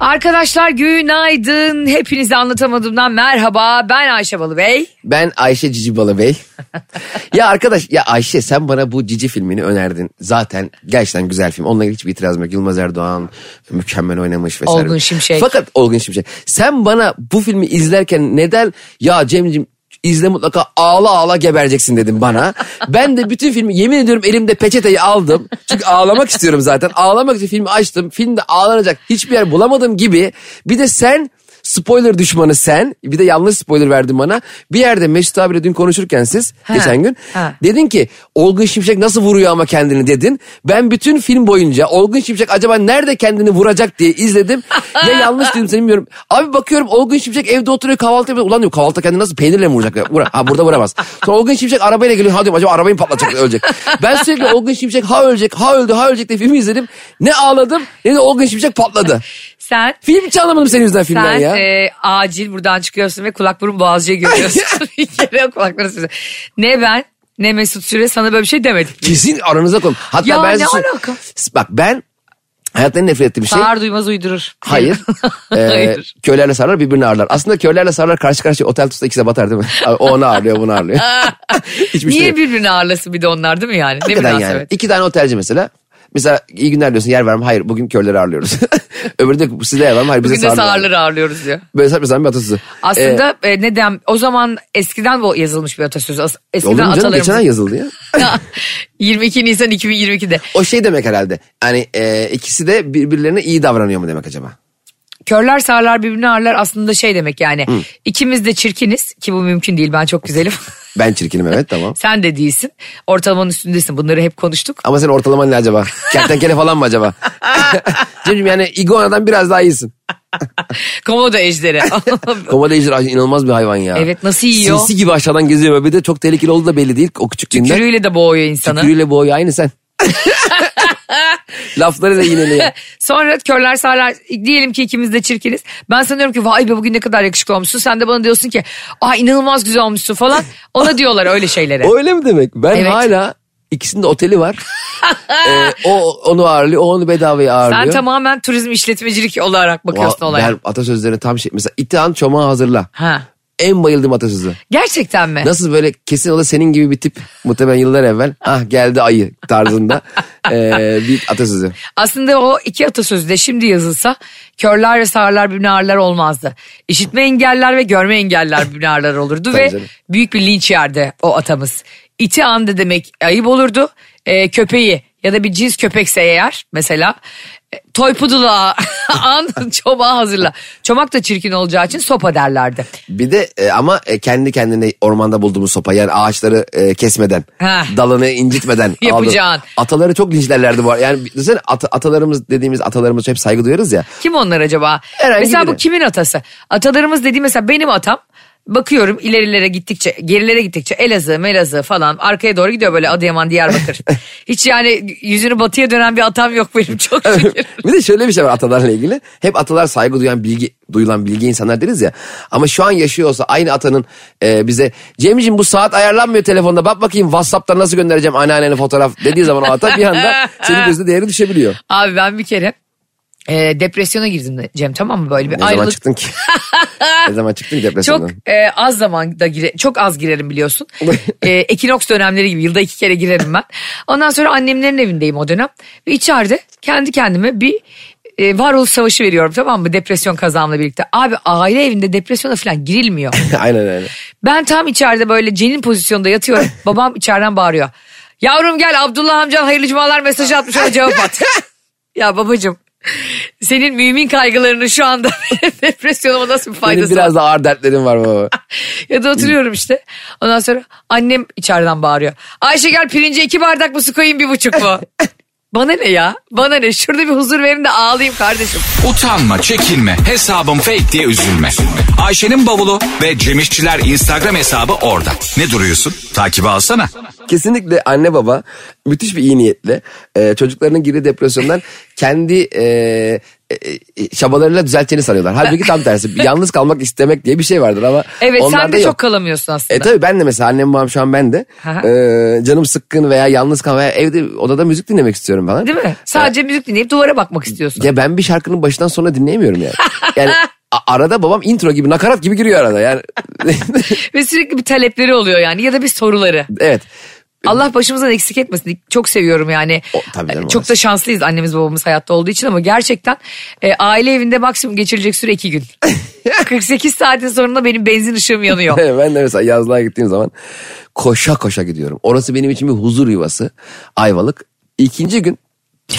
Arkadaşlar günaydın. Hepinize anlatamadığımdan merhaba. Ben Ayşe Balıbey. Ben Ayşe Cici Balı Bey. ya arkadaş ya Ayşe sen bana bu Cici filmini önerdin. Zaten gerçekten güzel film. Onunla hiçbir itirazım yok. Yılmaz Erdoğan mükemmel oynamış vesaire. Olgun Şimşek. Fakat Olgun Şimşek. Sen bana bu filmi izlerken neden ya Cem'ciğim izle mutlaka ağla ağla gebereceksin dedim bana. Ben de bütün filmi yemin ediyorum elimde peçeteyi aldım. Çünkü ağlamak istiyorum zaten. Ağlamak için filmi açtım. Filmde ağlanacak hiçbir yer bulamadım gibi. Bir de sen spoiler düşmanı sen. Bir de yanlış spoiler verdin bana. Bir yerde Mesut abiyle dün konuşurken siz Ha, geçen gün. ha. Dedin ki Olgun Şimşek nasıl vuruyor ama kendini dedin. Ben bütün film boyunca Olgun Şimşek acaba nerede kendini vuracak diye izledim. ya yanlış dedim seni bilmiyorum. Abi bakıyorum Olgun Şimşek evde oturuyor kahvaltı yapıyor. Ulan diyor kahvaltı kendini nasıl peynirle mi vuracak? Vura, ha burada vuramaz. Sonra Olgun Şimşek arabayla geliyor. Ha diyorum acaba arabayı mı patlatacak ölecek. Ben sürekli Olgun Şimşek ha ölecek ha öldü ha ölecek diye filmi izledim. Ne ağladım ne de Olgun Şimşek patladı. Sen Film hiç anlamadım senin yüzünden filmden sen ya. e, acil buradan çıkıyorsun ve kulak burun boğazcıyı görüyorsun. bir kere süzüyor. Ne ben ne Mesut Süre sana böyle bir şey demedik. Kesin aranıza koyun. Hatta Ya ben ne size- alaka? Bak ben hayattan nefret ettiğim şey. Sağır duymaz uydurur. Hayır. Ee, Hayır. köylerle sarılar birbirini ağırlar. Aslında köylerle sarılar karşı karşıya otel tutsa ikisi de batar değil mi? Abi, O onu ağırlıyor bunu ağırlıyor. Hiçbir şey Niye yok. birbirini ağırlasın bir de onlar değil mi yani? Ne Hakikaten yani. münasebet. İki tane otelci mesela. Mesela iyi günler diyorsun yer var mı? Hayır bugün köyleri ağırlıyoruz. Öbürü de size yer var mı? Hayır bize Bugün de sağırlar. sağırları ağırlıyoruz diyor. Böyle saçma sapan bir atasözü. Aslında e, neden o zaman eskiden bu yazılmış bir atasözü. As- Ee, Eskiden olur mu canım? Geçen yazıldı ya. 22 Nisan 2022'de. O şey demek herhalde. Hani e, ikisi de birbirlerine iyi davranıyor mu demek acaba? Körler sağırlar birbirini ağırlar aslında şey demek yani. İkimiz de çirkiniz ki bu mümkün değil ben çok güzelim. Ben çirkinim evet tamam. Sen de değilsin. Ortalamanın üstündesin bunları hep konuştuk. Ama sen ortalaman ne acaba? Kertenkele falan mı acaba? Cemciğim yani iguanadan biraz daha iyisin. Komodo ejderi. Komodo ejderi inanılmaz bir hayvan ya. Evet, nasıl yiyor? Sinsi gibi aşağıdan geziyor. Bir de çok tehlikeli olduğu da belli değil o küçüklüğünden. Tükürüğüyle de boğuyor insanı. Tükürüğüyle boğuyor aynı sen. Lafları da yineliyor. Sonra körler sağırlar diyelim ki ikimiz de çirkiniz. Ben sanıyorum ki vay be bugün ne kadar yakışıklı olmuşsun. Sen de bana diyorsun ki aa inanılmaz güzel olmuşsun falan. Ona diyorlar öyle şeylere. Öyle mi demek? Ben Evet. hala ikisinin de oteli var. Ee, o onu ağırlıyor, o onu bedavaya ağırlıyor. Sen tamamen turizm işletmecilik olarak bakıyorsun Va- olaya. Ben atasözlerine tam şey. Mesela itihan çomağı hazırla. Ha. En bayıldığım atasözü. Gerçekten mi? Nasıl böyle kesin o da senin gibi bir tip muhtemelen yıllar evvel. Ah geldi ayı tarzında ee, bir atasözü. Aslında o iki atasözü de şimdi yazılsa körler ve sağırlar ağırlar olmazdı. İşitme engeller ve görme engeller ağırlar olurdu ve canım. büyük bir linç yerdi o atamız. İti andı demek ayıp olurdu. Ee, köpeği ya da bir cins köpekse eğer mesela e, toy pudula an çomağı hazırla. Çomak da çirkin olacağı için sopa derlerdi. Bir de e, ama e, kendi kendine ormanda bulduğumuz sopa yani ağaçları e, kesmeden, Ha. dalını incitmeden. Yapacağın. Ataları çok linçlerlerdi bu arada. Yani düşünsene at- atalarımız dediğimiz atalarımız hep saygı duyarız ya. Kim onlar acaba? Herhangi mesela biri. bu kimin atası? Atalarımız dediğim mesela benim atam. Bakıyorum ilerilere gittikçe, gerilere gittikçe Elazığ, Melazığ falan arkaya doğru gidiyor böyle Adıyaman, Diyarbakır. Hiç yani yüzünü batıya dönen bir atam yok benim çok şükür. bir de şöyle bir şey var atalarla ilgili. Hep atalar saygı duyan bilgi duyulan bilgi insanlar deriz ya. Ama şu an yaşıyor olsa aynı atanın e, bize Cemciğim bu saat ayarlanmıyor telefonda bak bakayım Whatsapp'tan nasıl göndereceğim anneannenin fotoğraf dediği zaman o ata bir anda senin gözünde değeri düşebiliyor. Abi ben bir kere e, depresyona girdim Cem tamam mı böyle bir Ne zaman ayrılık. çıktın ki? ne zaman çıktın ki Çok e, az zamanda gire, çok az girerim biliyorsun. e, ekinoks dönemleri gibi yılda iki kere girerim ben. Ondan sonra annemlerin evindeyim o dönem. Ve içeride kendi kendime bir e, varoluş savaşı veriyorum tamam mı depresyon kazamla birlikte. Abi aile evinde depresyona falan girilmiyor. aynen öyle. Ben tam içeride böyle cenin pozisyonda yatıyorum. Babam içeriden bağırıyor. Yavrum gel Abdullah amcan hayırlı cumalar mesajı atmış ona cevap at. ya babacığım senin mümin kaygılarının şu anda depresyonuma nasıl bir Benim faydası biraz var? da ağır dertlerim var baba. Ya da oturuyorum işte. Ondan sonra annem içeriden bağırıyor. Ayşe gel pirince iki bardak mı su koyayım bir buçuk mu? Bana ne ya? Bana ne? Şurada bir huzur verin de ağlayayım kardeşim. Utanma, çekinme, hesabım fake diye üzülme. Ayşe'nin bavulu ve Cemişçiler Instagram hesabı orada. Ne duruyorsun? Takibi alsana. Kesinlikle anne baba müthiş bir iyi niyetle e, çocuklarının girdiği depresyondan kendi e, çabalarıyla düzelteceğini sanıyorlar. Halbuki tam tersi. Yalnız kalmak istemek diye bir şey vardır ama Evet sen de yok. çok kalamıyorsun aslında. E tabii ben de mesela annem babam şu an ben de e, canım sıkkın veya yalnız kal veya evde odada müzik dinlemek istiyorum falan. Değil mi? Sadece müzik dinleyip duvara bakmak istiyorsun. Ya ben bir şarkının başından sonuna dinleyemiyorum yani. Yani arada babam intro gibi nakarat gibi giriyor arada yani. Ve sürekli bir talepleri oluyor yani ya da bir soruları. evet. Allah başımızdan eksik etmesin. Çok seviyorum yani. O, tabii canım, Çok orası. da şanslıyız annemiz babamız hayatta olduğu için ama gerçekten e, aile evinde maksimum geçirecek süre iki gün. 48 saatin sonunda benim benzin ışığım yanıyor. ben de mesela yazlığa gittiğim zaman koşa koşa gidiyorum. Orası benim için bir huzur yuvası. Ayvalık. İkinci gün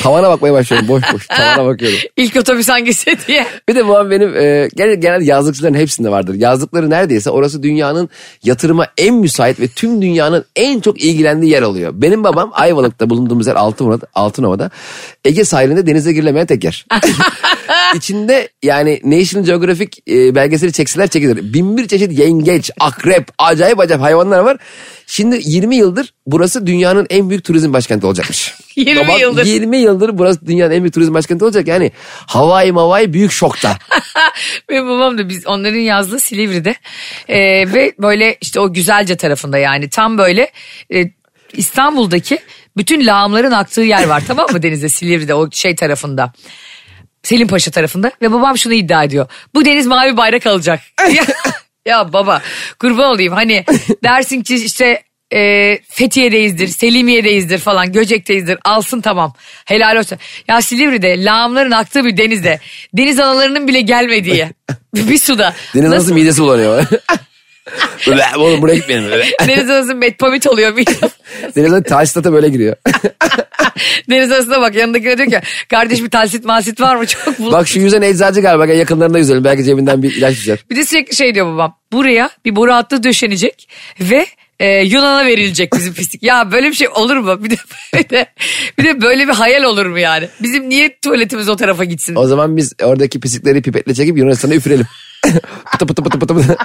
tavana bakmaya başlıyorum. Boş boş tavana bakıyorum. İlk otobüs hangisi diye. Bir de babam benim e, genel, genel yazlıkçıların hepsinde vardır. Yazlıkları neredeyse orası dünyanın yatırıma en müsait ve tüm dünyanın en çok ilgilendiği yer oluyor. Benim babam Ayvalık'ta bulunduğumuz yer Altınova'da, Altınova'da Ege sahilinde denize girilemeyen tek yer. İçinde yani National Geographic e, belgeseli çekseler çekilir. Bin bir çeşit yengeç, akrep, acayip acayip hayvanlar var. Şimdi 20 yıldır burası dünyanın en büyük turizm başkenti olacakmış. 20 Babam yıldır. 20 yıldır burası dünyanın en büyük turizm başkenti olacak. Yani Hawaii Mavai büyük şokta. Benim babam da biz onların yazdığı Silivri'de E, ve böyle işte o güzelce tarafında yani tam böyle e, İstanbul'daki bütün lağımların aktığı yer var tamam mı denizde Silivri'de o şey tarafında. Selim Paşa tarafında ve babam şunu iddia ediyor. Bu deniz mavi bayrak alacak. ya baba kurban olayım hani dersin ki işte e, Fethiye'deyizdir, Selimiye'deyizdir falan, Göcek'teyizdir alsın tamam helal olsun. Ya Silivri'de lağımların aktığı bir denizde deniz analarının bile gelmediği bir suda. Deniz nasıl midesi bulanıyor. Oğlum buraya gitmeyelim. Deniz anası metpamit oluyor. Deniz anası talsitata böyle giriyor. Deniz anasına bak yanındakine diyor ki kardeş bir talsit masit var mı çok bul. Bak şu yüzen eczacı galiba yakınlarında yüzelim. Belki cebinden bir ilaç düşer. Bir de sürekli şey diyor babam. Buraya bir boru hattı döşenecek ve e, Yunan'a verilecek bizim pislik. Ya böyle bir şey olur mu? Bir de böyle, bir de böyle bir hayal olur mu yani? Bizim niye tuvaletimiz o tarafa gitsin? O zaman biz oradaki pislikleri pipetle çekip Yunanistan'a üfürelim. pıtı pıtı pıtı pıtı pıtı.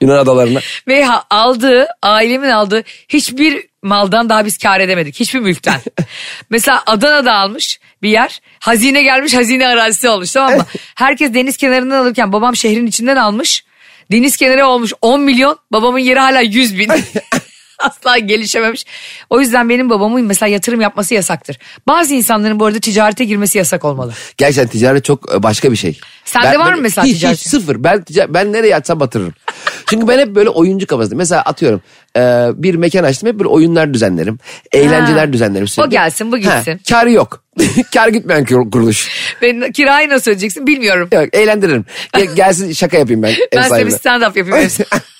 Yunan adalarına. Ve ha- aldığı, ailemin aldığı hiçbir maldan daha biz kar edemedik. Hiçbir mülkten. Mesela Adana'da almış bir yer. Hazine gelmiş hazine arazisi olmuş tamam mı? Herkes deniz kenarından alırken babam şehrin içinden almış. Deniz kenarı olmuş 10 milyon. Babamın yeri hala 100 bin. Asla gelişememiş. O yüzden benim babamın mesela yatırım yapması yasaktır. Bazı insanların bu arada ticarete girmesi yasak olmalı. Gerçekten ticaret çok e, başka bir şey. Sende var mı mesela hiç, ticaret? Hiç sıfır. Ben, ben nereye açsam batırırım. Çünkü ben hep böyle oyuncu kafasındayım. Mesela atıyorum e, bir mekan açtım hep böyle oyunlar düzenlerim. Eğlenceler Ha. düzenlerim. sürekli. gelsin, bu gitsin. Ha, karı yok. Kar gitmeyen kur- kuruluş. Ben kirayı nasıl ödeyeceksin bilmiyorum. Yok eğlendiririm. Gel- gelsin şaka yapayım ben Ben size bir stand up yapayım.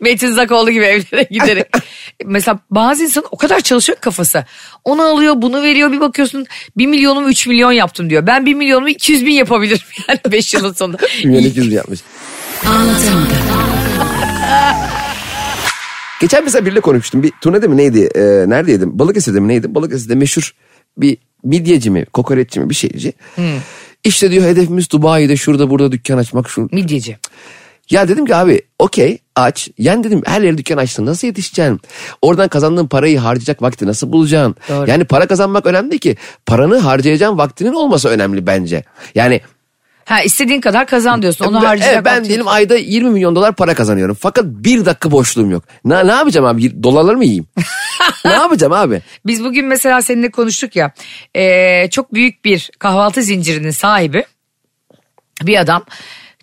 Metin Zakoğlu gibi evlere giderek. Mesela bazı insan o kadar çalışıyor kafası. Onu alıyor bunu veriyor bir bakıyorsun 1 milyonumu 3 milyon yaptım diyor. Ben 1 milyonumu 200 bin yapabilirim yani 5 yılın sonunda. Milyon iki yüz bin yapmış. Geçen mesela biriyle konuşmuştum. Bir turnede mi neydi? Ee, neredeydim? Balıkesir'de mi neydi? Balıkesir'de meşhur bir midyeci mi, kokoreççi mi bir şeyci. İşte diyor hedefimiz Dubai'de şurada burada dükkan açmak. Şu... Midyeci. Ya dedim ki abi okey aç. Yani dedim her yere dükkan açtın nasıl yetişeceksin? Oradan kazandığın parayı harcayacak vakti nasıl bulacaksın? Doğru. Yani para kazanmak önemli değil ki. Paranı harcayacağın vaktinin olması önemli bence. Yani Ha istediğin kadar kazan diyorsun onu harcayacak. evet, ben diyelim ayda 20 milyon dolar para kazanıyorum. Fakat bir dakika boşluğum yok. Ne, ne yapacağım abi? Dolarları mı yiyeyim? ne yapacağım abi? Biz bugün mesela seninle konuştuk ya eee, çok büyük bir kahvaltı zincirinin sahibi bir adam.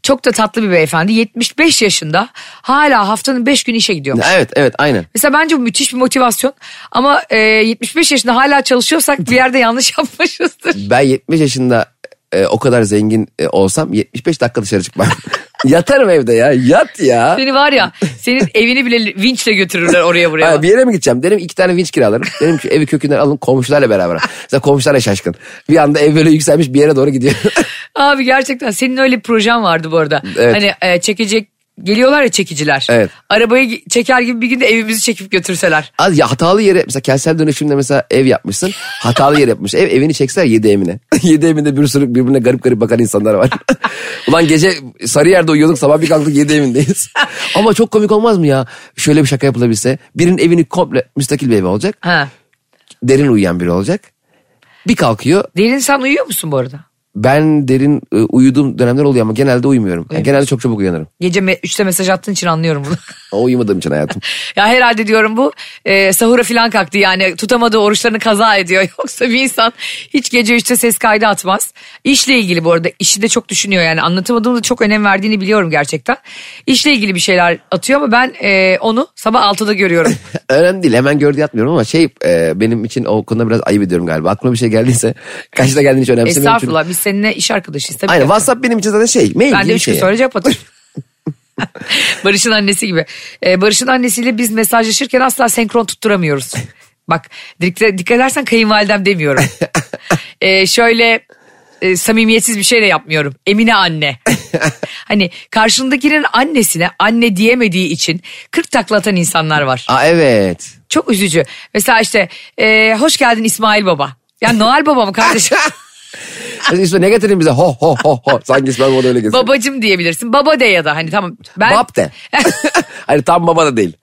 Çok da tatlı bir beyefendi 75 yaşında hala haftanın 5 günü işe gidiyormuş. Evet evet aynen. Mesela bence bu müthiş bir motivasyon ama e, 75 yaşında hala çalışıyorsak bir yerde yanlış yapmışızdır. Ben 70 yaşında e, o kadar zengin e, olsam 75 dakika dışarı çıkmam. Yatarım evde ya yat ya. Seni var ya senin evini bile vinçle götürürler oraya buraya. Ha, bir yere mi gideceğim? Dedim iki tane vinç kiralarım. Dedim ki evi kökünden alın komşularla beraber. Mesela komşular şaşkın. Bir anda ev böyle yükselmiş bir yere doğru gidiyor. Abi gerçekten senin öyle bir projen vardı bu arada. Evet. Hani e, çekecek geliyorlar ya çekiciler. Evet. Arabayı çeker gibi bir günde evimizi çekip götürseler. Az ya hatalı yere mesela kentsel dönüşümde mesela ev yapmışsın. Hatalı yer yapmış. Ev evini çekseler yedi evine. yedi evinde bir sürü birbirine garip garip bakan insanlar var. Ulan gece sarı yerde uyuyorduk sabah bir kalktık yedi evindeyiz. Ama çok komik olmaz mı ya? Şöyle bir şaka yapılabilse. Birinin evini komple müstakil bir ev olacak. Ha. Derin uyuyan biri olacak. Bir kalkıyor. Derin sen uyuyor musun bu arada? Ben derin e, uyuduğum dönemler oluyor ama genelde uyumuyorum. Yani genelde çok çabuk uyanırım. Gece me- üçte mesaj attığın için anlıyorum bunu. O uyumadığım için hayatım. ya herhalde diyorum bu e, sahura falan kalktı yani tutamadığı oruçlarını kaza ediyor. Yoksa bir insan hiç gece üçte ses kaydı atmaz. İşle ilgili bu arada işi de çok düşünüyor yani anlatamadığımda çok önem verdiğini biliyorum gerçekten. İşle ilgili bir şeyler atıyor ama ben e, onu sabah altıda görüyorum. Önemli değil hemen gördüğü atmıyorum ama şey e, benim için o konuda biraz ayıp ediyorum galiba. Aklıma bir şey geldiyse kaçta geldiğini hiç önemsemiyorum. çünkü- Estağfurullah biz seninle iş arkadaşıyız tabii. Aynen ki. WhatsApp benim için zaten şey mail Ben de üç gün sonra cevap atıyorum. Barış'ın annesi gibi. Ee, Barış'ın annesiyle biz mesajlaşırken asla senkron tutturamıyoruz. Bak dikkat, dikkat edersen kayınvalidem demiyorum. Ee, şöyle e, samimiyetsiz bir şey de yapmıyorum. Emine anne. hani karşındakinin annesine anne diyemediği için 40 takla atan insanlar var. Aa evet. Çok üzücü. Mesela işte e, hoş geldin İsmail Baba. Ya Noel Baba mı kardeşim? İsmail ne getirdin bize ho ho ho ho. Sanki İsmail bana öyle getirdi. Babacım diyebilirsin. Baba de ya da hani tamam. Ben, Bab de. hani tam baba da değil.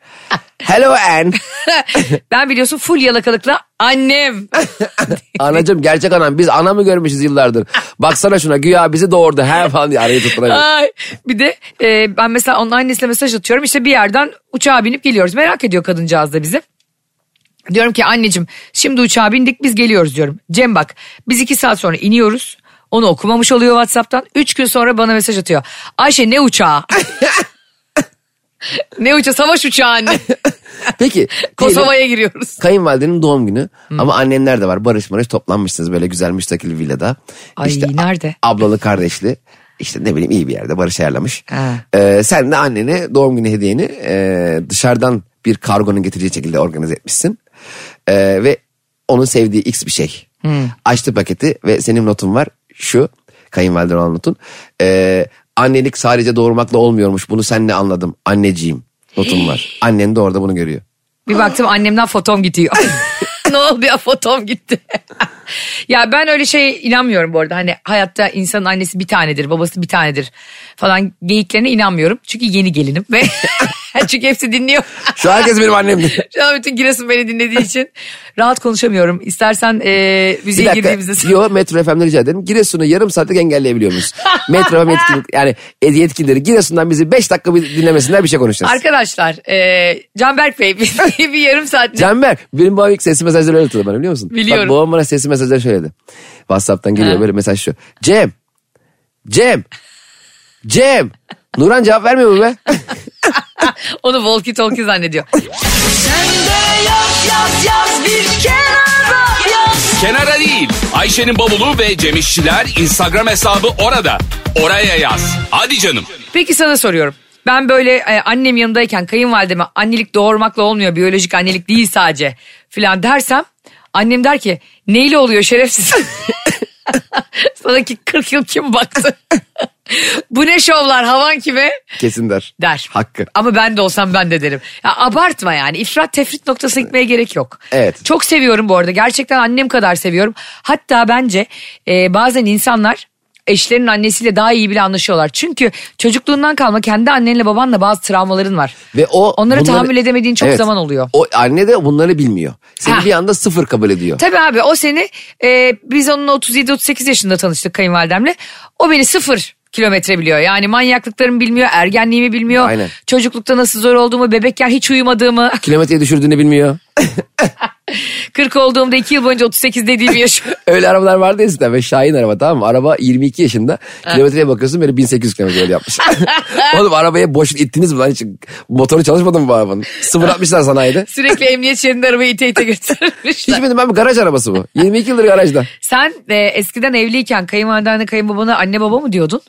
Hello Ann. ben biliyorsun full yalakalıkla annem. Anacım gerçek anam biz ana mı görmüşüz yıllardır. Baksana şuna güya bizi doğurdu he falan diye arayı. Ay, bir de e, ben mesela onun annesine mesaj atıyorum. İşte bir yerden uçağa binip geliyoruz. Merak ediyor kadıncağız da bizi. Diyorum ki anneciğim şimdi uçağa bindik biz geliyoruz diyorum. Cem bak biz iki saat sonra iniyoruz. Onu okumamış oluyor Whatsapp'tan. Üç gün sonra bana mesaj atıyor. Ayşe ne uçağı? ne uçağı? Savaş uçağı anne. Peki. Kosova'ya giriyoruz. Kayınvalidenin doğum günü ama annenler de var. Barış barış toplanmışsınız böyle güzel müstakil villada. Ay, a- nerede? Ablalı kardeşli. İşte ne bileyim iyi bir yerde Barış ayarlamış. Ha. Ee, sen de annene doğum günü hediyeni e, dışarıdan bir kargonun getireceği şekilde organize etmişsin. Ee, ve onun sevdiği x bir şey. Açtı paketi ve senin notun var şu kayınvaliden olan notun. Ee, annelik sadece doğurmakla olmuyormuş bunu senle anladım anneciğim notum var. Annen de orada bunu görüyor. Bir baktım annemden fotom gidiyor. ne oldu ya fotom gitti. ya ben öyle şey inanmıyorum bu arada. Hani hayatta insanın annesi bir tanedir, babası bir tanedir falan geyiklerine inanmıyorum. Çünkü yeni gelinim ve çünkü hepsi dinliyor. Şu herkes benim annemdi. Şu an bütün Giresun beni dinlediği için rahat konuşamıyorum. İstersen e, müziğe girdiğimizde... Yo Metro FM'de rica ederim. Giresun'u yarım saatlik engelleyebiliyor muyuz? Metro FM yetkili, yani yetkilileri Giresun'dan bizi 5 dakika bir dinlemesinler bir şey konuşacağız. Arkadaşlar e, Canberk Bey bir, bir yarım saat Canber benim babam ilk sesli mesajları öyle tuttu bana biliyor musun? Biliyorum. Bak babam bana sesli mesajları söyledi. Whatsapp'tan geliyor Ha. böyle mesaj şu. Cem. Cem. Cem. Nuran cevap vermiyor mu be? Onu walkie talkie zannediyor. Kenara değil. Ayşe'nin bavulu ve Cemişçiler Instagram hesabı orada. Oraya yaz. Hadi canım. Peki sana soruyorum. Ben böyle e, annem yanındayken kayınvalideme annelik doğurmakla olmuyor biyolojik annelik değil sadece filan dersem annem der ki neyle oluyor şerefsiz? Sana ki 40 yıl kim baktı? Bu ne şovlar havan kime? Kesin der. Der. Hakkı. Ama ben de olsam ben de derim. Ya abartma yani. İfrat tefrit noktasına gitmeye gerek yok. Evet. Çok seviyorum bu arada. Gerçekten annem kadar seviyorum. Hatta bence e, bazen insanlar eşlerinin annesiyle daha iyi bile anlaşıyorlar. Çünkü çocukluğundan kalma kendi annenle babanla bazı travmaların var. Ve o Onları bunları- tahammül edemediğin çok Evet. zaman oluyor. O anne de bunları bilmiyor. Seni Ha. bir anda sıfır kabul ediyor. Tabii abi o seni e, biz onunla 37-38 yaşında tanıştık kayınvalidemle. O beni sıfır kilometre biliyor. Yani manyaklıklarımı bilmiyor, ergenliğimi bilmiyor. Aynen. Çocuklukta nasıl zor olduğumu, bebekken hiç uyumadığımı, Kilometreyi düşürdüğünü bilmiyor. 40 olduğumda 2 yıl boyunca 38 dediğimi yaşıyorum. Öyle arabalar vardı eskiden ve Şahin araba tamam mı? Araba 22 yaşında kilometreye bakıyorsun böyle 1800 kilometre yol yapmış. Oğlum arabaya boş ittiniz mi lan hiç? Motoru çalışmadı mı bu arabanın? Sıfır atmışlar sanayide. Sürekli emniyet şeridinde arabayı ite ite götürmüşler. Hiç bilmiyorum ben bir garaj arabası bu. 22 yıldır garajda. Sen e, eskiden evliyken kayınvalidenle kayınbabana anne baba mı diyordun?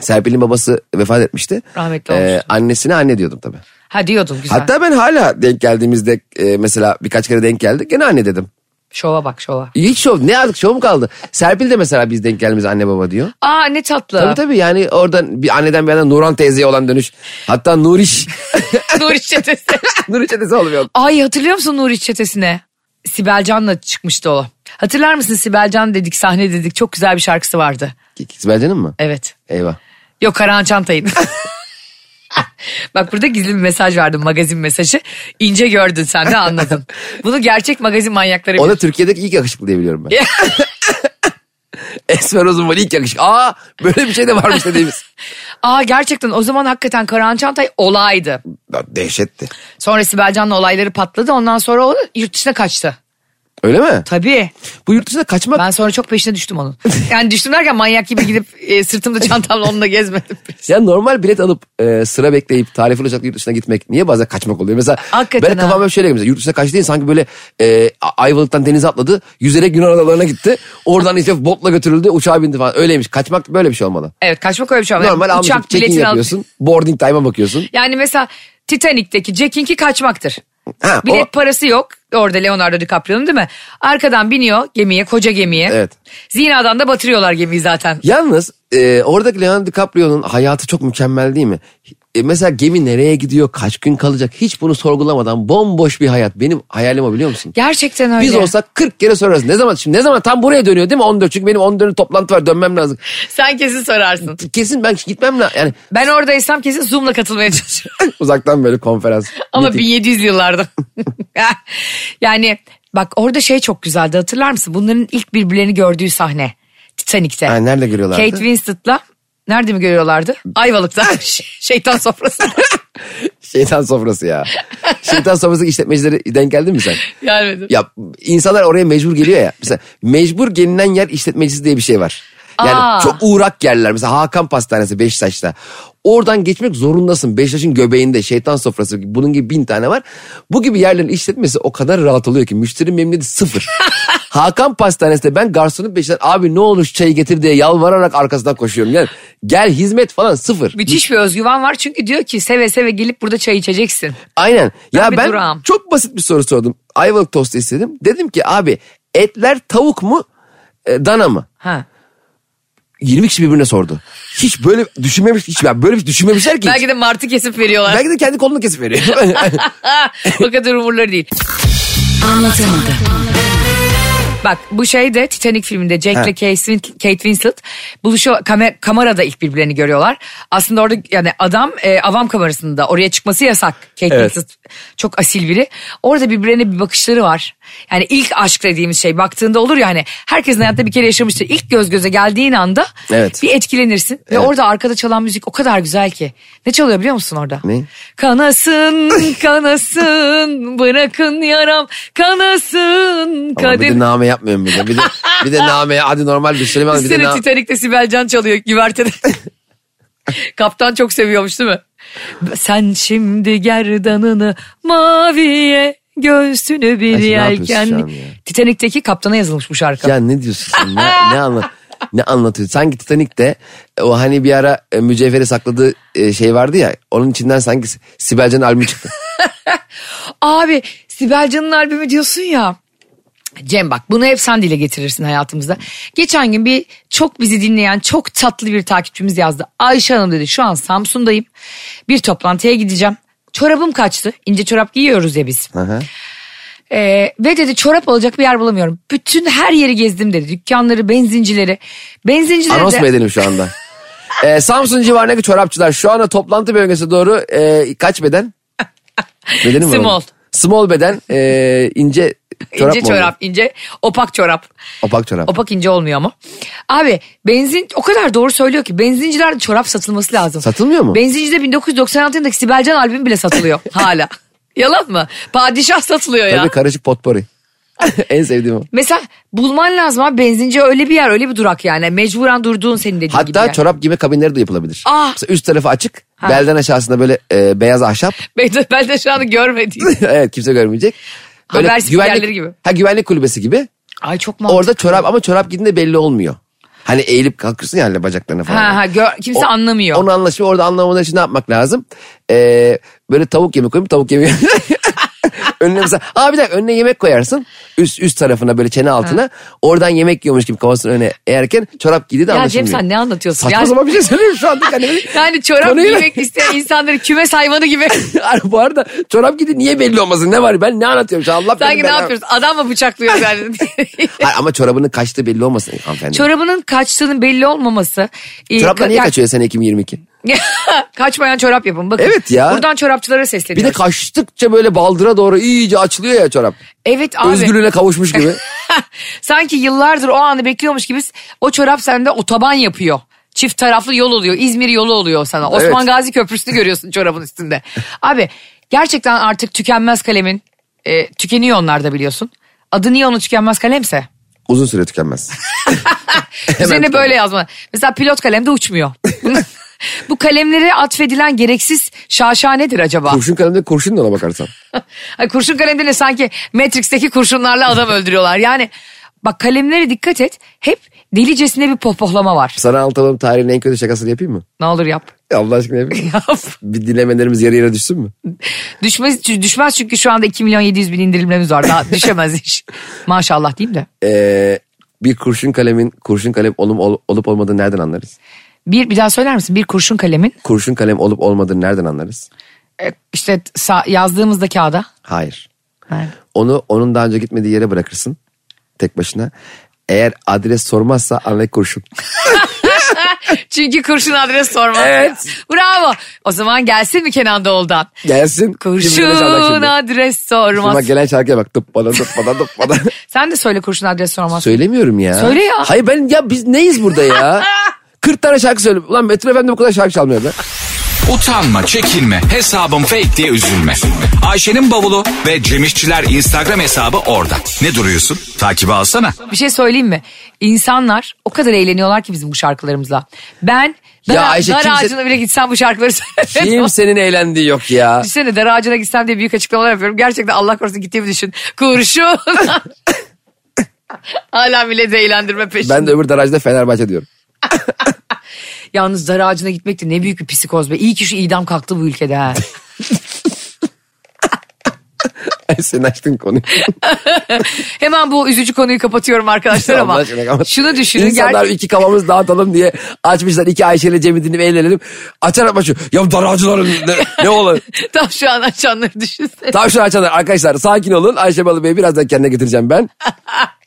Serpil'in babası vefat etmişti. Rahmetli olmuştu. Annesine anne diyordum tabii. Ha diyordun güzel. Hatta ben hala denk geldiğimizde e, mesela birkaç kere denk geldik gene anne dedim. Şova bak şova. Hiç şov ne artık şov mu kaldı? Serpil de mesela biz denk geldiğimizde anne baba diyor. Aa ne tatlı. Tabii tabii yani oradan bir anneden bir yandan Nurhan teyzeye olan dönüş. Hatta Nuriş. Nuri çetesi. Nuriş çetesi oluyor. Ay hatırlıyor musun Nuri çetesine? Sibel Can'la çıkmıştı o. Hatırlar mısın Sibel Can dedik sahne dedik çok güzel bir şarkısı vardı. Sibel Can'ın mı? Evet. Eyvah. Yok Karahan Çantay'ın. Bak burada gizli bir mesaj verdim magazin mesajı. İnce gördün sen de anladın. Bunu gerçek magazin manyakları O da Türkiye'deki ilk yakışıklı diye biliyorum ben. Esmer uzun var ilk yakışıklı. Aa böyle bir şey de varmış dediğimiz. Aa gerçekten o zaman hakikaten Karahan Çantay olaydı. Dehşetti. Sonra Sibel Can'la olayları patladı ondan sonra o yurt dışına kaçtı. Öyle mi? Tabii. Bu yurt dışına kaçmak Ben sonra çok peşine düştüm onun. Yani düştüm derken manyak gibi gidip e, sırtımda çantamla onunla gezmedim. Ya normal bilet alıp e, sıra bekleyip tarifli uçakla yurt dışına gitmek niye bazen kaçmak oluyor? Mesela Hakikaten ben kafam hep şöyle mesela yurt dışına kaçtı değil sanki böyle e, Ayvalık'tan denize atladı yüzerek Yunan adalarına gitti. Oradan işte botla götürüldü uçağa bindi falan öyleymiş. Kaçmak böyle bir şey olmalı. Evet kaçmak öyle bir şey. ama Normal almışsın Uçak check-in biletini al. yapıyorsun boarding time'a bakıyorsun. Yani mesela Titanic'teki Jack'ink'i kaçmaktır. Ha, Bilet o- parası yok. Orada Leonardo DiCaprio'nun değil mi? Arkadan biniyor gemiye, koca gemiye. Evet. Zina'dan da batırıyorlar gemiyi zaten. Yalnız e, oradaki Leonardo DiCaprio'nun hayatı çok mükemmel değil mi? E, mesela gemi nereye gidiyor, kaç gün kalacak hiç bunu sorgulamadan bomboş bir hayat. Benim hayalim o biliyor musun? Gerçekten öyle. Biz olsak 40 kere sorarız. Ne zaman şimdi ne zaman tam buraya dönüyor değil mi 14 çünkü benim 14 toplantı var dönmem lazım. Sen kesin sorarsın. Kesin ben gitmem lazım. Yani Ben oradaysam kesin Zoom'la katılmaya çalışıyorum. uzaktan böyle konferans. Ama meeting. 1700 yıllarda. yani bak orada şey çok güzeldi hatırlar mısın? Bunların ilk birbirlerini gördüğü sahne. Titanic'te. Ha, nerede görüyorlardı? Kate Winslet'la nerede mi görüyorlardı? Ayvalık'ta. Şeytan sofrası. Şeytan sofrası ya. Şeytan sofrası işletmecileri denk geldin mi sen? Gelmedim. Ya insanlar oraya mecbur geliyor ya. Mesela mecbur gelinen yer işletmecisi diye bir şey var. Yani Aa. çok uğrak yerler. Mesela Hakan Pastanesi Beşiktaş'ta. Oradan geçmek zorundasın. Beşiktaş'ın göbeğinde şeytan sofrası bunun gibi bin tane var. Bu gibi yerlerin işletmesi o kadar rahat oluyor ki müşteri memnuniyeti sıfır. Hakan Pastanesi'nde ben garsonun Beşiktaş abi ne olur çayı getir diye yalvararak arkasından koşuyorum. Yani gel hizmet falan sıfır. Müthiş bir özgüven var çünkü diyor ki seve seve gelip burada çay içeceksin. Aynen. Ya bir ben durağım. çok basit bir soru sordum. Ayvalık tostu istedim. Dedim ki abi etler tavuk mu e, dana mı? Ha. 20 kişi birbirine sordu. Hiç böyle düşünmemiş, hiç yani böyle bir düşünmemişler ki. Belki de martı kesip veriyorlar. Belki de kendi kolunu kesip veriyor. o kadar umurları değil. Bak bu şey de Titanic filminde Jack ile Kate Winslet, buluşuyor kamer, kamerada ilk birbirlerini görüyorlar. Aslında orada yani adam e, avam kamerasında oraya çıkması yasak. Kate Evet. Winslet çok asil biri. Orada birbirlerine bir bakışları var. Yani ilk aşk dediğimiz şey baktığında olur ya hani herkesin hayatta bir kere yaşamıştır. İlk göz göze geldiğin anda Evet. bir etkilenirsin. Ve orada arkada çalan müzik o kadar güzel ki. Ne çalıyor biliyor musun orada? Ne? Kanasın kanasın bırakın yaram kanasın Ama bir de kadir. name yapmıyorum bir de. Bir de, bir de name hadi normal bir söyleme al, bir de Üstüne na- Titanic'te Sibel Can çalıyor güvertede. Kaptan çok seviyormuş değil mi? Sen şimdi gerdanını maviye göğsünü bir Ay, ne yapıyorsun yelken. şu an ya? Titanic'teki kaptana yazılmış bu şarkı. Ya ne diyorsun sen? Ne, ne, anla, ne anlatıyorsun? Sanki Titanic'te o hani bir ara e, mücevheri sakladığı e, şey vardı ya. Onun içinden sanki Sibel Can'ın albümü çıktı. Abi Sibel Can'ın albümü diyorsun ya. Cem bak bunu hep sen dile getirirsin hayatımızda. Geçen gün bir çok bizi dinleyen çok tatlı bir takipçimiz yazdı. Ayşe Hanım dedi şu an Samsun'dayım. Bir toplantıya gideceğim. Çorabım kaçtı. İnce çorap giyiyoruz ya biz. Ee, ve dedi çorap alacak bir yer bulamıyorum. Bütün her yeri gezdim dedi. Dükkanları, benzincileri. Benzincileri Anons de... mu edelim şu anda? Ee, Samsun civarındaki çorapçılar şu anda toplantı bölgesi doğru e, kaç beden? Bedeni mi var? Small. Small beden e, ince çorap İnce çorap, ince opak çorap. Opak çorap. Opak ince olmuyor ama. Abi benzin o kadar doğru söylüyor ki benzincilerde çorap satılması lazım. Satılmıyor mu? Benzincide 1996 yılındaki Sibel Can albümü bile satılıyor hala. Yalan mı? Padişah satılıyor ya. Tabii karışık potpori. en sevdiğim o. Mesela bulman lazım abi benzinci öyle bir yer öyle bir durak yani. Mecburen durduğun senin dediğin gibi. Hatta çorap giyme kabinleri de yapılabilir. Ah! Mesela üst tarafı açık. Ha. Belden aşağısında böyle e, beyaz ahşap. Ben de, ben de şu anda görmediğim. evet kimse görmeyecek. Haber spikerleri gibi. Ha güvenlik kulübesi gibi. Ay çok mantıklı. Orada çorap ama çorap giydiğinde belli olmuyor. Hani eğilip kalkıyorsun ya hani bacaklarına falan. Ha ha gör, kimse O- anlamıyor. Onu anlaşılıyor. Orada anlamaları için ne yapmak lazım? Ee, böyle tavuk yemeği koyup tavuk yemeği. önüne mesela aa bir dakika önüne yemek koyarsın. Üst, üst tarafına böyle çene altına. Oradan yemek yiyormuş gibi kafasının önüne eğerken çorap giydi de Ya Cem anlaşılmıyor. sen ne anlatıyorsun? Saçma Yani- sapan bir şey söylüyorum şu anda. Hani Yani çorap Konuyu- giymek isteyen insanları kümes hayvanı gibi. Bu arada çorap giydi niye belli olmasın ne var ben ne anlatıyorum şu Allah Sanki ne yapıyoruz? Adam mı bıçaklıyor yani? Hayır, ama çorabının kaçtığı belli olmasın hanımefendi. Çorabının kaçtığının belli olmaması. e, Çoraplar niye kaçıyor sene 2022? Kaçmayan çorap yapın bakın. Evet ya. Buradan çorapçılara Bir sesleniyoruz. de kaçtıkça böyle baldıra doğru iyice açılıyor ya çorap. Evet abi. Özgürlüğüne kavuşmuş gibi. Sanki yıllardır o anı bekliyormuş gibi o çorap sende otoban yapıyor. Çift taraflı yol oluyor. İzmir yolu oluyor sana. Osman Evet. Gazi Köprüsü'nü görüyorsun çorabın üstünde. Abi gerçekten artık tükenmez kalemin e, tükeniyor onlar da biliyorsun. Adı niye onun tükenmez kalemse? Uzun süre tükenmez. Üzerine böyle yazma. Mesela pilot kalemde uçmuyor. Bu kalemlere atfedilen gereksiz şaşa nedir acaba? Kurşun kalemde kurşun da ona bakarsan. Ay kurşun kalemde ne sanki Matrix'teki kurşunlarla adam öldürüyorlar. Yani bak kalemlere dikkat et. Hep delicesine bir pohpohlama var. Sana anlatalım tarihin en kötü şakasını yapayım mı? Ne olur yap. Ya Allah aşkına yapayım. Yap. bir dinlemelerimiz yarı yarı düşsün mü? Düşmez, düşmez çünkü şu anda 2 milyon 700 bin indirimlerimiz var. Daha düşemez iş. Maşallah diyeyim de. Ee, bir kurşun kalemin kurşun kalem olup, ol- olup olmadığını nereden anlarız? Bir, bir daha söyler misin? Bir kurşun kalemin Kurşun kalem olup olmadığını nereden anlarız? e, işte yazdığımızda kağıda. Hayır. Nerede? Onu onun daha önce gitmediği yere bırakırsın. Tek başına. Eğer adres sormazsa anla kurşun. Çünkü kurşun adres sormaz. Evet. Bravo. O zaman gelsin mi Kenan Doğulu'dan? Gelsin. Kurşun şimdi? adres Şimdi sormaz. bak gelen şarkıya bak. Tıp bana tıp bana tıp bana. Sen de söyle kurşun adres sormaz. Söylemiyorum ya. Söyle ya. Hayır ben ya biz neyiz burada ya? 40 tane şarkı söyle. Ulan Metro Efendi bu kadar şarkı çalmıyor be. Utanma, çekinme, hesabım fake diye üzülme. Ayşe'nin bavulu ve Cemişçiler Instagram hesabı orada. Ne duruyorsun? Takibi alsana. Bir şey söyleyeyim mi? İnsanlar o kadar eğleniyorlar ki bizim bu şarkılarımızla. Ben dar, Ya Ayşe, dar kimse- ağacına bile gitsem bu şarkıları söylerim. Kimsenin eğlendiği yok ya. Düşünsene dar ağacına gitsem diye büyük açıklamalar yapıyorum. Gerçekten Allah korusun gittiğimi düşün. Kurşun. Hala millet eğlendirme peşinde. Ben de öbür garajda Fenerbahçe diyorum. Yalnız dar ağacına gitmek de ne büyük bir psikoz be. İyi ki şu idam kalktı bu ülkede ha. Ay sen açtın konuyu. Hemen bu üzücü konuyu kapatıyorum arkadaşlar ama şunu düşünün. İnsanlar ger- iki kafamız dağıtalım diye açmışlar. iki Ayşe ile Cem'i dinleyip eğlenelim. Açar başlıyor. Ya daracıların ne, ne olur. Tam şu an açanları düşünsene. Tam şu açanlar arkadaşlar sakin olun. Ayşe Balı Bey'i birazdan kendine getireceğim ben.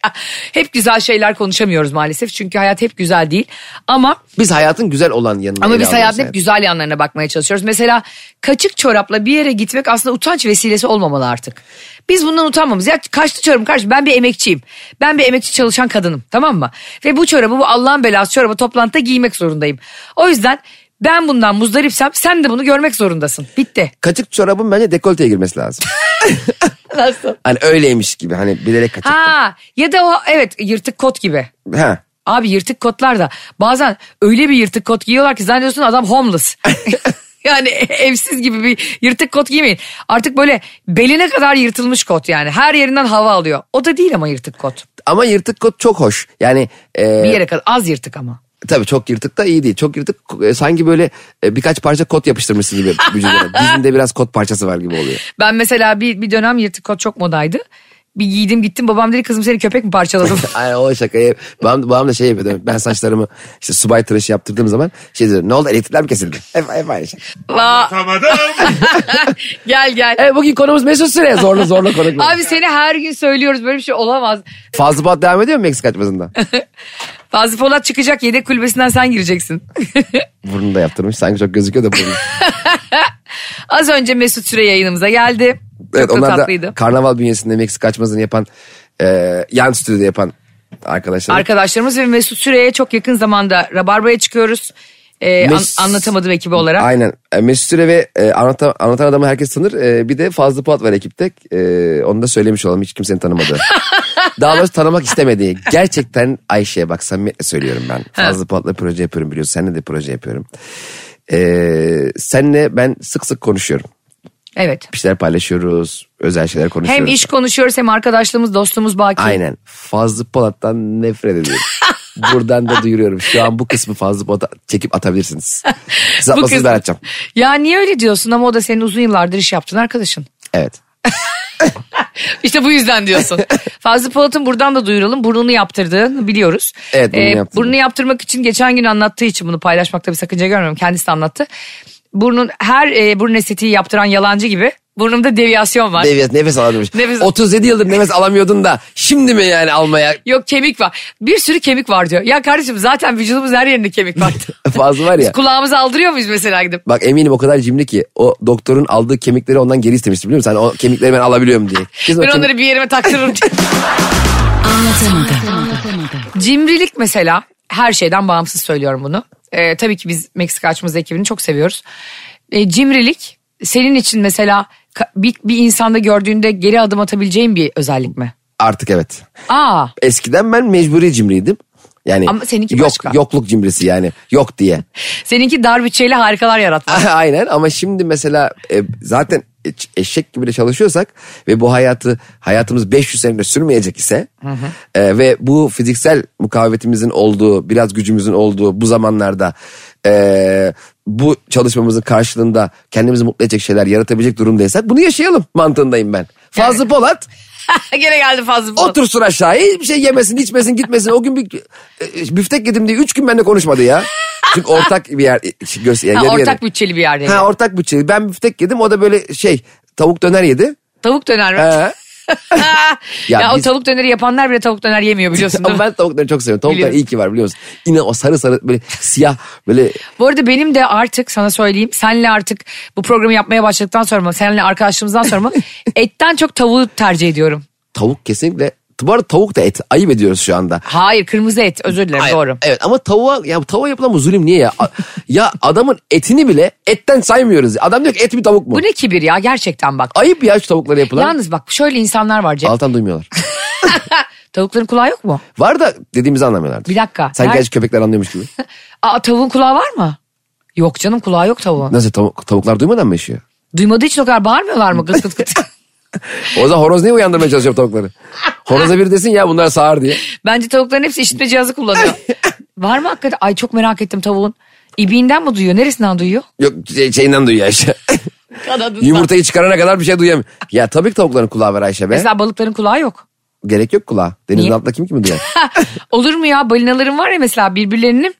hep güzel şeyler konuşamıyoruz maalesef. Çünkü hayat hep güzel değil. Ama Biz hayatın güzel olan yanını ama biz hayatın hep güzel yanlarına bakmaya çalışıyoruz. Mesela kaçık çorapla bir yere gitmek aslında utanç vesilesi olmamalı artık. Biz bundan utanmamız. Ya kaçtı çorabım kardeşim ben bir emekçiyim. Ben bir emekçi çalışan kadınım tamam mı? Ve bu çorabı bu Allah'ın belası çorabı toplantıda giymek zorundayım. O yüzden ben bundan muzdaripsem sen de bunu görmek zorundasın. Bitti. Kaçık çorabın bence dekolteye girmesi lazım. Nasıl? hani öyleymiş gibi hani bilerek kaçık. Ha ya da o evet yırtık kot gibi. Ha. Abi yırtık kotlar da bazen öyle bir yırtık kot giyiyorlar ki zannediyorsun adam homeless. yani evsiz gibi bir yırtık kot giymeyin. Artık böyle beline kadar yırtılmış kot yani. Her yerinden hava alıyor. O da değil ama yırtık kot. Ama yırtık kot çok hoş. Yani e, Bir yere kadar az yırtık ama. Tabii çok yırtık da iyi değil. Çok yırtık e, sanki böyle e, birkaç parça kot yapıştırmışsın gibi vücuduna. Dizinde biraz kot parçası var gibi oluyor. Ben mesela bir, bir dönem yırtık kot çok modaydı. Bir giydim gittim babam dedi kızım seni köpek mi parçaladı? Ay o şakayı babam, babam da şey yapıyordu. Ben saçlarımı işte subay tıraşı yaptırdığım zaman şey diyor. Ne oldu elektrikler mi kesildi? Hep, hep aynı şey. La. gel gel. Evet bugün konumuz Mesut Süre. Zorla zorla konuk. Abi seni her gün söylüyoruz böyle bir şey olamaz. Fazlı Polat devam ediyor mu Meksika açmasında? Fazlı Polat çıkacak yedek kulübesinden sen gireceksin. Burnunu da yaptırmış. Sanki çok gözüküyor da burnu. Az önce Mesut Süre yayınımıza geldi. Evet Çok da onlar tatlıydı. da karnaval bünyesinde Meksika açmasını yapan e, yan stüdyoda yapan arkadaşlar. Arkadaşlarımız ve Mesut Süre'ye çok yakın zamanda Rabarba'ya çıkıyoruz. An- Mes- anlatamadım ekibi olarak. Aynen. E, Mesut Süre ve e, anlatan, anlatan adamı herkes tanır. E, bir de Fazlı Polat var ekipte. E, onu da söylemiş olalım hiç kimsenin tanımadığı. Daha doğrusu tanımak istemediği. Gerçekten Ayşe'ye bak samimiyetle söylüyorum ben. Fazlı Polat'la proje yapıyorum biliyorsun. Seninle de proje yapıyorum. E, senle ben sık sık konuşuyorum. Evet. Bir şeyler paylaşıyoruz. Özel şeyler konuşuyoruz. Hem iş konuşuyoruz hem arkadaşlığımız dostluğumuz baki. Aynen. Fazlı Polat'tan nefret ediyorum. Buradan da duyuruyorum. Şu an bu kısmı Fazlı Polat'a çekip atabilirsiniz. Size atmasını kısmı. ben atacağım. Ya niye öyle diyorsun ama o da senin uzun yıllardır iş yaptığın arkadaşın. Evet. işte bu yüzden diyorsun. Fazlı Polat'ın buradan da duyuralım. Burnunu yaptırdığını biliyoruz. Evet, burnunu yaptırdı. Burnunu yaptırmak için geçen gün anlattığı için bunu paylaşmakta bir sakınca görmüyorum. Kendisi de anlattı. Burnun her e, burun estetiği yaptıran yalancı gibi burnumda deviyasyon var. Nefes, nefes alamıyormuş. Nefes- 37 yıldır nefes alamıyordun da şimdi mi yani almaya Yok kemik var. Bir sürü kemik var diyor. Ya kardeşim zaten vücudumuz her yerinde kemik var. fazla var ya. Biz kulağımızı aldırıyor muyuz mesela gidip? Bak eminim o kadar cimri ki o doktorun aldığı kemikleri ondan geri istemişti biliyor musun? Hani o kemikleri ben alabiliyorum diye. Kesin Ben kemik- onları bir yerime taktırırım. Cimrilik mesela her şeyden bağımsız söylüyorum bunu. Ee, tabii ki biz Meksika açmaz ekibini çok seviyoruz. Ee, cimrilik senin için mesela bir, bir insanda gördüğünde geri adım atabileceğin bir özellik mi? Artık evet. Aa Eskiden ben mecburi cimriydim. Yani Ama seninki yok, başka. yokluk cimrisi yani yok diye. seninki dar bütçeyle harikalar yaratma. Aynen ama şimdi mesela e, zaten eş- eşek gibi de çalışıyorsak ve bu hayatı hayatımız 500 senede sürmeyecek ise e, ve bu fiziksel mukavemetimizin olduğu biraz gücümüzün olduğu bu zamanlarda e, bu çalışmamızın karşılığında kendimizi mutlu edecek şeyler yaratabilecek durumdaysak bunu yaşayalım mantığındayım ben. Fazlı Polat Gene geldi fazla. Polat. otursun aşağıya hiçbir şey yemesin içmesin gitmesin. O gün bir e, büftek yedim diye 3 gün benimle konuşmadı ya. Çünkü ortak bir yer e, göster. Ha, yarı yarı. ortak bütçeli bir yerde. Ha ortak bütçeli. Ben büftek yedim o da böyle şey tavuk döner yedi. Tavuk döner mi? He. Ya Ya o biz- tavuk döneri yapanlar bile tavuk döner yemiyor biliyorsun değil mi? ben tavukları çok seviyorum. Tavuklar Biliyorum. iyi ki var biliyor musun? Yine o sarı sarı böyle siyah böyle Bu arada benim de artık sana söyleyeyim senle artık bu programı yapmaya başladıktan sonra mı seninle arkadaşlığımızdan sonra mı etten çok tavuğu tercih ediyorum. tavuk kesinlikle. Bu arada tavuk da et. Ayıp ediyoruz şu anda. Hayır kırmızı et özür dilerim Ay- doğru. Evet ama tavuğa ya tavuğa yapılan bu zulüm niye ya? Ya adamın etini bile etten saymıyoruz. Adam diyor ki et mi tavuk mu? Bu ne kibir ya gerçekten bak. Ayıp ya şu tavuklara yapılan. Yalnız bak şöyle insanlar var Cem. Altan duymuyorlar. Tavukların kulağı yok mu? Var da dediğimizi anlamıyorlardır. Bir dakika. Sanki Her- köpekler anlıyormuş gibi. Aa tavuğun kulağı var mı? Yok canım kulağı yok tavuğun. Nasıl tavuk, tavuklar duymadan mı yaşıyor? Duymadığı için o kadar bağırmıyorlar mı gıt gıt gıt? O zaman horoz niye uyandırmaya çalışıyor tavukları? Horoza bir desin ya bunlar sağır diye. Bence tavukların hepsi işitme cihazı kullanıyor. var mı hakikaten? Ay çok merak ettim tavuğun. İbiğinden mi duyuyor? Neresinden duyuyor? Yok şey, şeyinden duyuyor Ayşe. Kanadından. Yumurtayı çıkarana kadar bir şey duyamıyor. Ya tabii ki tavukların kulağı var Ayşe be. Mesela balıkların kulağı yok. Gerek yok kulağa. Denizin Niye? altında kim kimi duyar? Olur mu ya balinaların var ya mesela birbirlerini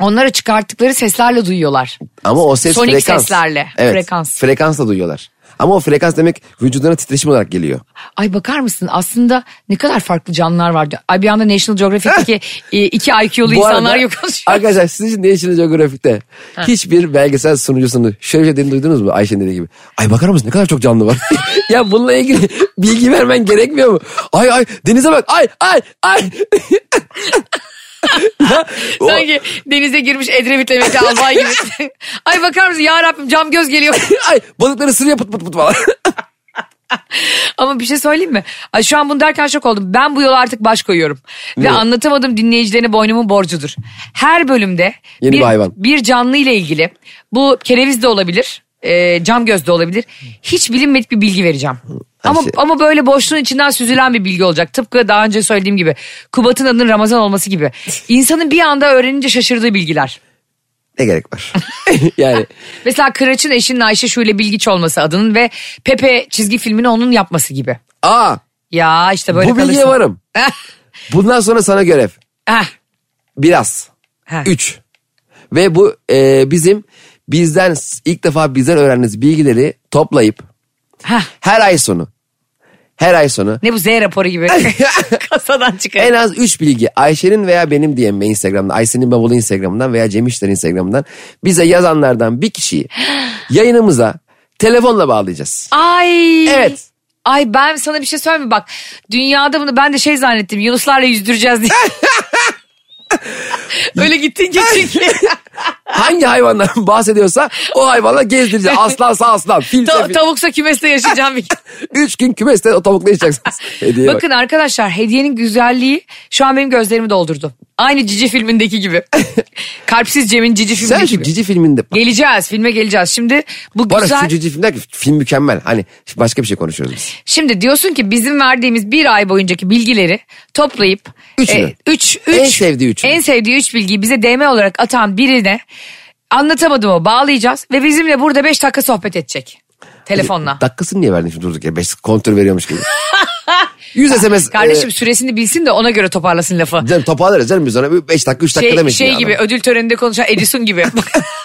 onlara çıkarttıkları seslerle duyuyorlar. Ama o ses Sonik frekans. seslerle, Evet, frekans. Frekansla duyuyorlar. Ama o frekans demek vücuduna titreşim olarak geliyor. Ay bakar mısın aslında ne kadar farklı canlılar vardı. Ay bir anda National Geographic'teki e, iki IQ'lu insanlar yok. Arkadaşlar sizin için National Geographic'te hiçbir belgesel sunucusunu şöyle bir şey dediğini duydunuz mu Ayşe'nin dediği gibi? Ay bakar mısın ne kadar çok canlı var. ya bununla ilgili bilgi vermen gerekmiyor mu? Ay ay denize bak ay ay ay. Sanki denize girmiş Edremit'le Mete Albay gibi. Ay bakar mısın ya Rabbim cam göz geliyor. ay balıkları ısırıyor pıt pıt pıt falan. Ama bir şey söyleyeyim mi? Ay şu an bunu derken şok oldum. Ben bu yola artık baş koyuyorum. Ve Ne? anlatamadım dinleyicilerine boynumun borcudur. Her bölümde Yeni bir hayvan. bir canlı ile ilgili bu kereviz de olabilir, e, cam göz de olabilir. Hiç bilinmedik bir bilgi vereceğim. Ama şey- ama böyle boşluğun içinden süzülen bir bilgi olacak. Tıpkı daha önce söylediğim gibi. Kubat'ın adının Ramazan olması gibi. İnsanın bir anda öğrenince şaşırdığı bilgiler. ne gerek var? yani Mesela Kıraç'ın eşinin Ayşe Şule Bilgiç olması adının ve Pepe çizgi filmini onun yapması gibi. aa Ya işte böyle bu bilgiye kalırsın. varım. Bundan sonra sana görev. Biraz. Üç. Ve bu e, bizim bizden ilk defa bizden öğrendiğiniz bilgileri toplayıp heh. her ay sonu her ay sonu Ne bu Z raporu gibi kasadan çıkar. en az 3 bilgi Ayşe'nin veya benim diyelim Instagram'dan Ayşe'nin bavulu Instagram'dan veya Cem İşler Instagram'dan bize yazanlardan bir kişiyi yayınımıza telefonla bağlayacağız. Ay. Evet. Ay ben sana bir şey söyleyeyim mi? Bak dünyada bunu ben de şey zannettim. Yunuslarla yüzdüreceğiz diye. Öyle gittin ki çünkü. Hangi hayvandan bahsediyorsa o hayvanla gezdireceğiz. Aslansa aslan, filse Ta- fil. tavuksa kümeste yaşayacağım bir Üç gün kümeste o tavukla yiyeceksiniz. Hediye bak. Bakın arkadaşlar hediyenin güzelliği şu an benim gözlerimi doldurdu. Aynı Cici filmindeki gibi. Kalpsiz Cem'in Cici Sen filmindeki şu gibi. cici filminde Geleceğiz filme geleceğiz. Şimdi bu Bu arada güzel. şu cici film der ki film mükemmel. Hani başka bir şey konuşuyoruz biz. Şimdi diyorsun ki bizim verdiğimiz bir ay boyuncaki bilgileri toplayıp Üçünü. üç, En üç, sevdiği üçünü. En sevdiği üç bilgiyi bize DM olarak atan birine anlatamadığımı bağlayacağız ve bizimle burada beş dakika sohbet edecek. telefonla. Dakikasını niye verdin şimdi durduk ya? Beş kontrol veriyormuş gibi. 100 SMS. Kardeşim süresini bilsin de ona göre toparlasın lafı. E, canım toparlarız canım biz ona. 5 dakika 3 dakika Şey, şey ya gibi adam. ödül töreninde konuşan Edison gibi.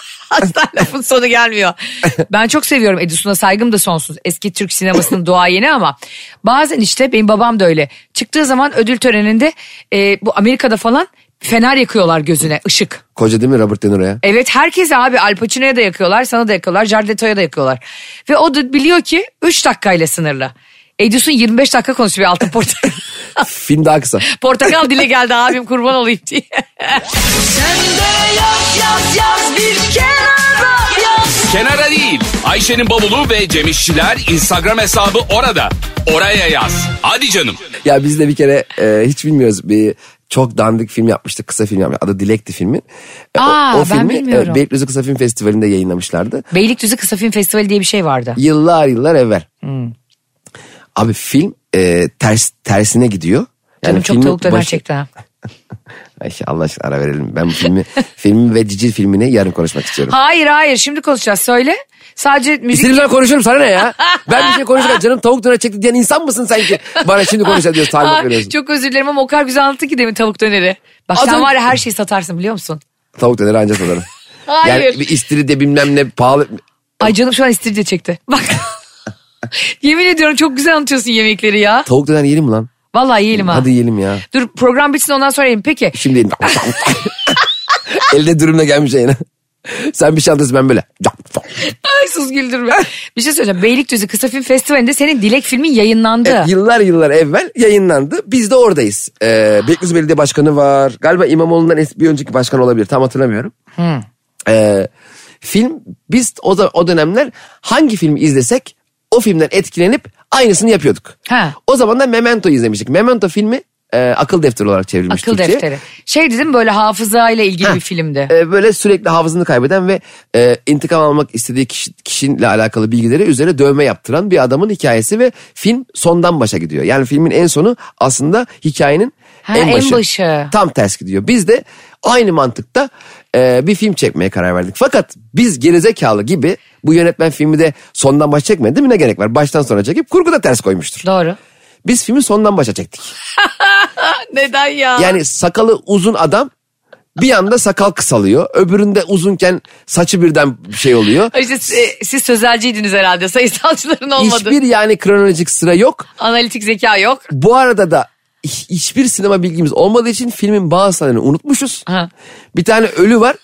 Asla lafın sonu gelmiyor. Ben çok seviyorum Edison'a saygım da sonsuz. Eski Türk sinemasının duayeni ama bazen işte benim babam da öyle. Çıktığı zaman ödül töreninde e, bu Amerika'da falan fener yakıyorlar gözüne ışık. Koca değil mi Robert De Niro'ya? Evet herkese abi Al Pacino'ya da yakıyorlar sana da yakıyorlar Jared Leto'ya da yakıyorlar. Ve o da biliyor ki 3 dakikayla sınırlı. Edison 25 dakika konuşuyor altın portakal. Film daha kısa. portakal dile geldi abim kurban olayım diye. Kenara değil. Ayşe'nin bavulu ve Cemişçiler Instagram hesabı orada. Oraya yaz. Hadi canım. Ya biz de bir kere e, hiç bilmiyoruz bir çok dandik film yapmıştık. Kısa film yapmıştık. Adı Dilek'ti filmin. E, Aa, ben bilmiyorum. e, Beylikdüzü Kısa Film Festivali'nde yayınlamışlardı. Beylikdüzü Kısa Film Festivali diye bir şey vardı. Yıllar yıllar evvel. Hmm. Abi film e, ters tersine gidiyor. Canım çok filmin tavuk döner başı- çekti ha. Ayşe Allah aşkına ara verelim. Ben bu filmi, filmi ve Cici filmini yarın konuşmak istiyorum. Hayır hayır şimdi konuşacağız söyle. Sadece müzik... İstediğim zaman konuşurum sana ne ya? Ben bir şey konuşurken canım tavuk döner çekti diyen insan mısın sen ki? Bana şimdi konuşacağız diyorsun talimat veriyorsun. çok özür dilerim ama o kadar güzel anlattı ki demin tavuk döneri. Bak Az sen var ya her şeyi satarsın biliyor musun? Tavuk döneri anca satarım. Hayır. Yani bir istiridye bilmem ne pahalı. Ay canım şu an istiridye çekti. Bak. Yemin ediyorum çok güzel anlatıyorsun yemekleri ya. Tavuk döner yiyelim mi lan? Vallahi yiyelim ha. Hadi yiyelim ya. Dur program bitsin ondan sonra yiyelim. Peki. Şimdi yiyelim. Elde dürümle gelmiş yayına. Sen bir şey anlatırsın ben böyle. Ay sus güldürme. bir şey söyleyeceğim. Beylikdüzü Kısa Film Festivali'nde senin Dilek filmin yayınlandı. Evet, yıllar yıllar evvel yayınlandı. Biz de oradayız. Ee, Beylikdüzü Belediye Başkanı var. Galiba İmamoğlu'ndan bir önceki başkan olabilir. Tam hatırlamıyorum. Ee, film biz o, da, o dönemler hangi filmi izlesek o filmden etkilenip aynısını yapıyorduk. Ha. O zaman da Memento izlemiştik. Memento filmi e, akıl defteri olarak çevrilmiş Akıl Türkçe'ye. defteri. Şey dedim böyle hafızayla ilgili bir filmdi. E, böyle sürekli hafızını kaybeden ve e, intikam almak istediği kişi, kişiyle alakalı bilgileri üzerine dövme yaptıran bir adamın hikayesi ve film sondan başa gidiyor. Yani filmin en sonu aslında hikayenin Ha, en en başı. başı. Tam ters gidiyor. Biz de aynı mantıkta e, bir film çekmeye karar verdik. Fakat biz gerizekalı gibi bu yönetmen filmi de sondan başa çekmedi değil mi? Ne gerek var? Baştan sona çekip kurgu da ters koymuştur. Doğru. Biz filmi sondan başa çektik. Neden ya? Yani sakalı uzun adam bir anda sakal kısalıyor. Öbüründe uzunken saçı birden şey oluyor. İşte e, siz sözelciydiniz herhalde. Sayısalcıların olmadı. Hiçbir yani kronolojik sıra yok. Analitik zeka yok. Bu arada da hiçbir sinema bilgimiz olmadığı için filmin bazı sahnelerini unutmuşuz. Ha. Bir tane ölü var.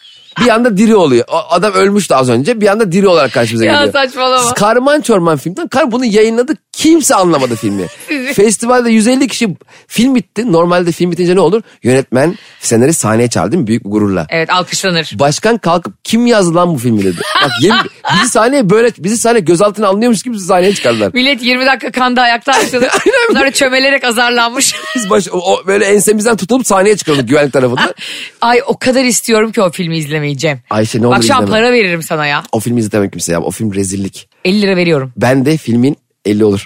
Bir anda diri oluyor. O adam ölmüştü az önce. Bir anda diri olarak karşımıza Ya geliyor. saçmalama. Karman çorman filmden. Kar bunu yayınladık. Kimse anlamadı filmi. Festivalde 150 kişi film bitti. Normalde film bitince ne olur? Yönetmen, senarist sahneye çağırdı değil mi? Büyük bir gururla. Evet alkışlanır. Başkan kalkıp kim yazdı lan bu filmi dedi. Bak yemin, bizi sahneye böyle bizi sahneye gözaltına alınıyormuş gibi bizi sahneye çıkardılar. Millet 20 dakika kanda ayakta açtı. Bunlar çömelerek azarlanmış. Biz baş, o, böyle ensemizden tutulup sahneye çıkardık güvenlik tarafından. Ay o kadar istiyorum ki o filmi izlemeyi Cem. Ayşe ne olur Bak şu an izleme. para veririm sana ya. O filmi izletemem kimse ya. O film rezillik. 50 lira veriyorum. Ben de filmin 50 olur.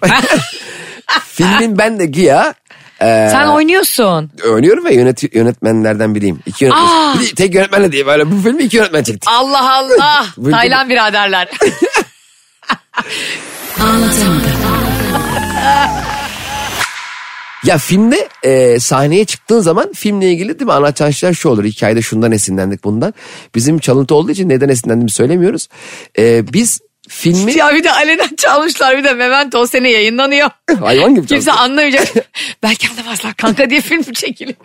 filmin ben de güya e, Sen oynuyorsun. oynuyorum ve yönet, yönetmenlerden biriyim. İki yönetmen. Bir de tek yönetmenle değil. Böyle bu filmi iki yönetmen çekti. Allah Allah. Taylan biraderler. Ya filmde e, sahneye çıktığın zaman filmle ilgili değil mi anlatacağın şeyler şu olur. Hikayede şundan esinlendik bundan. Bizim çalıntı olduğu için neden esinlendiğimizi söylemiyoruz. E, biz filmi ya bir de alenen çalmışlar bir de Memento o sene yayınlanıyor. hayvan gibi Kimse anlamayacak. Belki anlamazlar kanka diye film çekilir.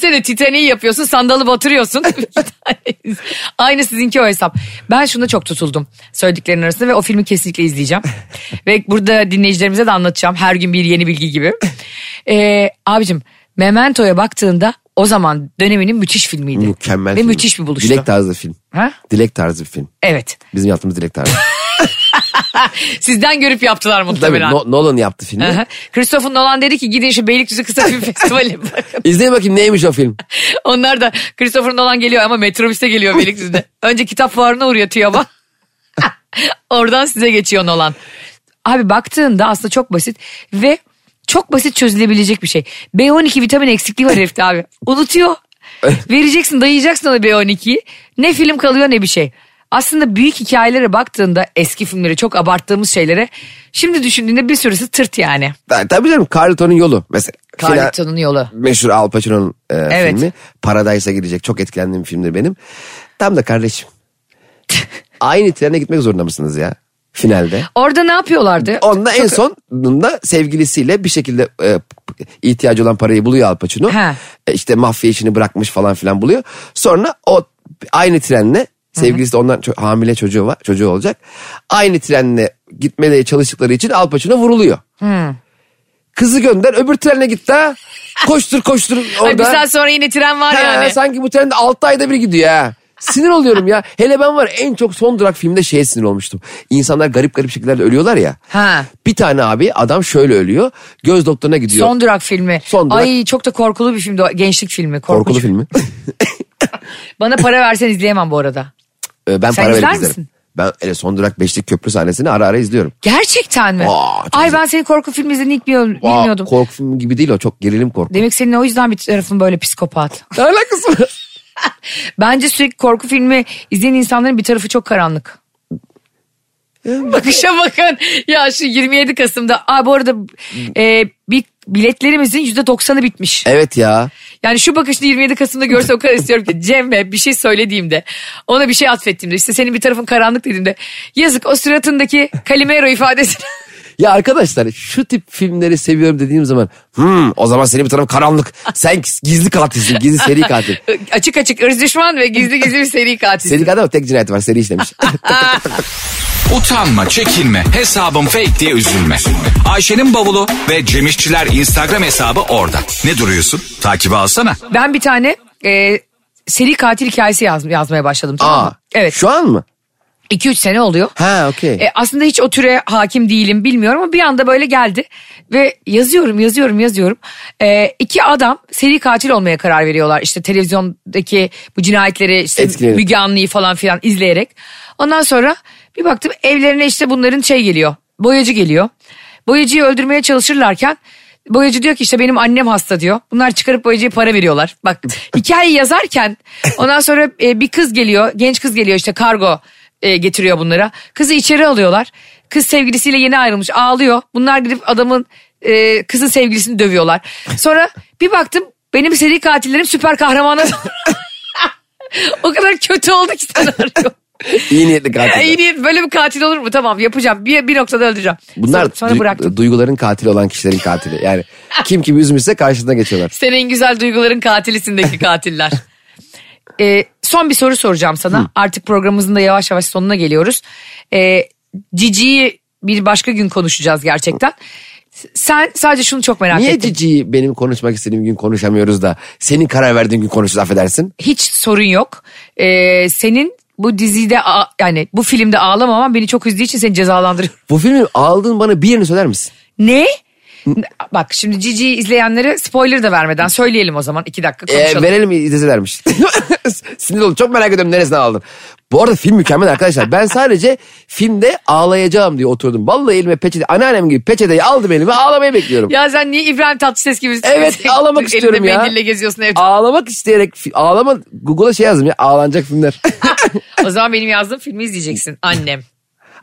Sen de Titanic'i yapıyorsun sandalı batırıyorsun. Aynı sizinki o hesap. Ben şuna çok tutuldum söylediklerin arasında ve o filmi kesinlikle izleyeceğim. ve burada dinleyicilerimize de anlatacağım. Her gün bir yeni bilgi gibi. Ee, abicim Memento'ya baktığında o zaman döneminin müthiş filmiydi. Mükemmel Ve film. müthiş bir buluştu. Dilek tarzı film. Ha? Dilek tarzı bir film. Evet. Bizim yaptığımız dilek tarzı. Sizden görüp yaptılar Tabii muhtemelen. No- Nolan yaptı filmi. Christopher Nolan dedi ki gidin şu Beylikdüzü Kısa Film Festivali bakın. İzleyin bakayım neymiş o film. Onlar da Christopher Nolan geliyor ama metrobüste geliyor Beylikdüzü'de. Önce kitap fuarına uğruyor TÜYAB'a. Oradan size geçiyor Nolan. Abi baktığında aslında çok basit ve çok basit çözülebilecek bir şey. B12 vitamin eksikliği var herifte abi. Unutuyor. Vereceksin dayayacaksın ona B12'yi. Ne film kalıyor ne bir şey. Aslında büyük hikayelere baktığında eski filmleri çok abarttığımız şeylere şimdi düşündüğünde bir sürüsü tırt yani. Ta- Tabii canım Carlton'un yolu mesela. Carlton'un yolu. meşhur Al Pacino'nun e, Evet. filmi. Paradise'a gidecek. Çok etkilendiğim filmdir benim. Tam da kardeşim. Aynı trene gitmek zorunda mısınız ya? Finalde. Orada ne yapıyorlardı? Onunla en sonunda sevgilisiyle bir şekilde e, ihtiyacı olan parayı buluyor Al Pacino. E, işte mafya işini bırakmış falan filan buluyor. Sonra o aynı trenle sevgilisi de ondan ço- hamile çocuğu var, çocuğu olacak. Aynı trenle gitmeye çalıştıkları için Al Pacino vuruluyor. Kızı gönder öbür trenle git ha. Koştur koştur orada. Ay bir saat sonra yine tren var He, yani. Sanki bu trende 6 ayda bir gidiyor ha. Sinir oluyorum ya. Hele ben var en çok son durak filmde şeye sinir olmuştum. İnsanlar garip garip şekillerde ölüyorlar ya. Ha. Bir tane abi adam şöyle ölüyor. Göz doktoruna gidiyor. Son Durak filmi. Son Durak. Ay çok da korkulu bir filmdi o. Gençlik filmi. Korkunç. Korkulu filmi. Bana para versen izleyemem bu arada. Ee, ben Sen para verip izler izlerim. misin? Ben öyle son durak beşlik köprü sahnesini ara ara izliyorum. Gerçekten mi? Aa, çok Ay güzel. ben senin korku filmi izlediğini ilk bilmiyordum. Aa, bilmiyordum. korku filmi gibi değil o çok gerilim korku. Demek senin o yüzden bir tarafın böyle psikopat. Ne alakası var? Bence sürekli korku filmi izleyen insanların bir tarafı çok karanlık. Bakışa bakın. Ya şu 27 Kasım'da. Aa, bu arada e, bir biletlerimizin %90'ı bitmiş. Evet ya. Yani şu bakışını 27 Kasım'da görse o kadar istiyorum ki Cem'e bir şey söylediğimde ona bir şey atfettiğimde işte senin bir tarafın karanlık dediğimde yazık o suratındaki Calimero ifadesini Ya arkadaşlar şu tip filmleri seviyorum dediğim zaman hmm, o zaman senin bir tarafın karanlık. Sen gizli katilsin gizli seri katil. açık açık ırz düşman ve gizli gizli bir seri katil. Seri katil ama tek cinayeti var seri işlemiş. Utanma, çekinme, hesabım fake diye üzülme. Ayşe'nin bavulu ve Cemişçiler Instagram hesabı orada. Ne duruyorsun? Takibi alsana. Ben bir tane e, seri katil hikayesi yaz, yazmaya başladım tamam Aa, mı? Evet Şu an mı? 2-3 sene oluyor. Ha okey. E, aslında hiç o türe hakim değilim bilmiyorum ama bir anda böyle geldi. Ve yazıyorum yazıyorum yazıyorum. E, iki adam seri katil olmaya karar veriyorlar. İşte televizyondaki bu cinayetleri işte Etkilenip. Müge Anlı'yı falan filan izleyerek. Ondan sonra bir baktım evlerine işte bunların şey geliyor. Boyacı geliyor. Boyacıyı öldürmeye çalışırlarken boyacı diyor ki işte benim annem hasta diyor. Bunlar çıkarıp boyacıya para veriyorlar. Bak hikayeyi yazarken ondan sonra e, bir kız geliyor. Genç kız geliyor işte kargo e, getiriyor bunlara. Kızı içeri alıyorlar. Kız sevgilisiyle yeni ayrılmış ağlıyor. Bunlar gidip adamın e, kızın sevgilisini dövüyorlar. Sonra bir baktım benim seri katillerim süper kahramana o kadar kötü oldu ki senaryo. İyi niyetli katil. İyi niyet böyle bir katil olur mu? Tamam yapacağım. Bir, bir noktada öldüreceğim. Bunlar sonra, sonra duy- bıraktım. duyguların katili olan kişilerin katili. Yani kim kimi üzmüşse karşısına geçiyorlar. Sen en güzel duyguların katilisindeki katiller. Ee, son bir soru soracağım sana. Artık programımızın da yavaş yavaş sonuna geliyoruz. Ee, Cici'yi bir başka gün konuşacağız gerçekten. Sen sadece şunu çok merak Niye ettim. Cici'yi benim konuşmak istediğim gün konuşamıyoruz da senin karar verdiğin gün konuşuruz affedersin? Hiç sorun yok. Ee, senin bu dizide yani bu filmde ağlamaman beni çok üzdüğü için seni cezalandırıyor. Bu filmin aldığın bana bir yerini söyler misin? Ne? Bak şimdi Cici'yi izleyenlere spoiler da vermeden söyleyelim o zaman. iki dakika Ee, konuşalım. verelim izleselermiş. Sinir oldum çok merak ediyorum neresinden aldın. Bu arada film mükemmel arkadaşlar. Ben sadece filmde ağlayacağım diye oturdum. Vallahi elime peçete, anneannem gibi peçeteyi aldım elime ağlamayı bekliyorum. Ya sen niye İbrahim Tatlıses gibi Evet, ağlamak elinde istiyorum ya. mendille geziyorsun evde. Ağlamak isteyerek, ağlama, Google'a şey yazdım ya ağlanacak filmler. o zaman benim yazdığım filmi izleyeceksin. Annem.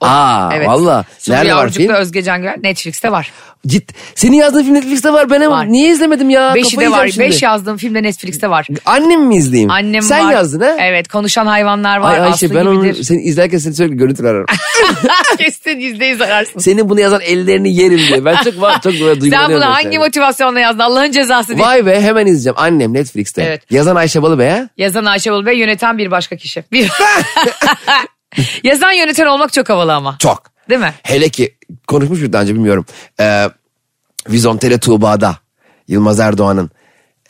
Aa Evet. valla. Nerede var film? Özge Cangöl Netflix'te var. Cid. Senin yazdığın film Netflix'te var. Ben ama Var. niye izlemedim ya? Beşi Kafayı de var. yiyeceğim Beş şimdi. yazdığım film de Netflix'te var. Annem mi izleyeyim? Annem Sen var. yazdın ha? Evet konuşan hayvanlar var. Ay Ayşe Aslı ben onu gibidir. seni izlerken seni sürekli görüntüler ararım. Kesin yüzde yüz ararsın. Senin bunu yazan ellerini yerim diye. Ben çok var çok böyle Sen duygulanıyorum. bunu ben hangi seninle. motivasyonla yazdın? Allah'ın cezası diye. Vay be hemen izleyeceğim. Annem Netflix'te. Evet. Yazan Ayşe Balıbey ha? Yazan Ayşe Bol Bey yöneten bir başka kişi. Bir... Yazan yöneten olmak çok havalı ama. Çok. Değil mi? Hele ki konuşmuş muydu daha önce bilmiyorum. Ee, Vizontele Tuğba'da Yılmaz Erdoğan'ın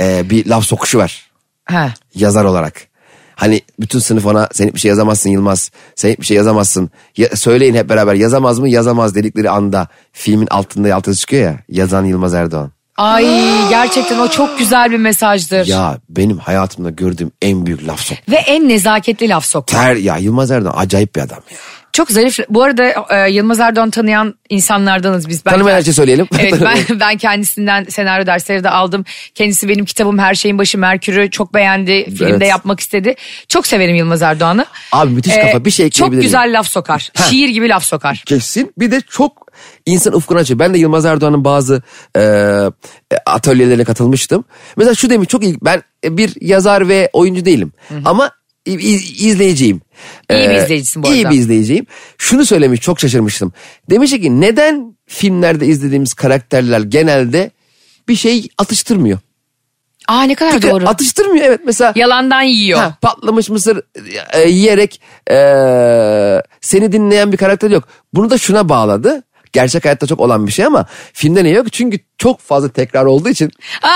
e, bir laf sokuşu var. Ha. yazar olarak. Hani bütün sınıf ona sen hiçbir şey yazamazsın Yılmaz. Sen hiçbir şey yazamazsın. Ya, söyleyin hep beraber yazamaz mı yazamaz dedikleri anda filmin altında altısı çıkıyor ya yazan Yılmaz Erdoğan. Ay gerçekten o çok güzel bir mesajdır. Ya benim hayatımda gördüğüm en büyük laf sok. Ve en nezaketli laf sokma. Ter ya Yılmaz Erdoğan acayip bir adam ya. Çok zarif. Bu arada e, Yılmaz Erdoğan tanıyan insanlardanız biz. Ben Tanımayan herkese söyleyelim. Evet ben, ben kendisinden senaryo dersleri de aldım. Kendisi benim kitabım Her Şeyin Başı Merkür'ü çok beğendi. Filmde Evet. yapmak istedi. Çok severim Yılmaz Erdoğan'ı. Abi müthiş kafa. Bir şey Çok ekleyebilir güzel laf sokar. Şiir gibi laf sokar. Kesin. Bir de çok insan ufkunu açıyor. Ben de Yılmaz Erdoğan'ın bazı e, atölyelerine katılmıştım. Mesela şu demiş çok iyi. Ben bir yazar ve oyuncu değilim. Ama i- i- izleyiciyim. İyi bir Ee, izleyicisin bu İyi arada. bir izleyiciyim. Şunu söylemiş çok şaşırmıştım. Demiş ki neden filmlerde izlediğimiz karakterler genelde bir şey atıştırmıyor? Aa ne kadar doğru. Atıştırmıyor evet mesela. Yalandan yiyor. Ha, patlamış mısır e, yiyerek e, seni dinleyen bir karakter yok. Bunu da şuna bağladı. Gerçek hayatta çok olan bir şey ama filmde ne yok? Çünkü çok fazla tekrar olduğu için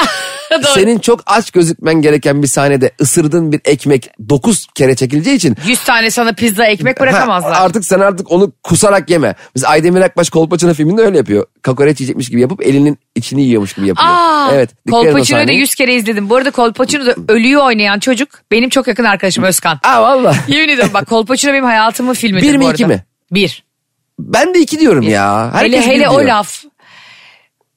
Doğru. senin çok aç gözükmen gereken bir sahnede ısırdığın bir ekmek 9 kere çekileceği için 100 tane sana pizza ekmek bırakamazlar. Ha, artık sen artık onu kusarak yeme. Mesela Aydemir Akbaş Kolpaçino filminde öyle yapıyor. Kakoreç yiyecekmiş gibi yapıp elinin içini yiyormuş gibi yapıyor. Aa, evet. Kolpaçino'yu da sahneye. 100 kere izledim. Bu arada Kolpaçino'da ölüyü oynayan çocuk benim çok yakın arkadaşım Özkan. Aa valla. Yemin ediyorum bak Kolpaçino benim hayatımın filmidir Bir mi, bu arada. iki mi? Bir. Ben de iki diyorum ya. Herkes hele bir hele o diyor. laf.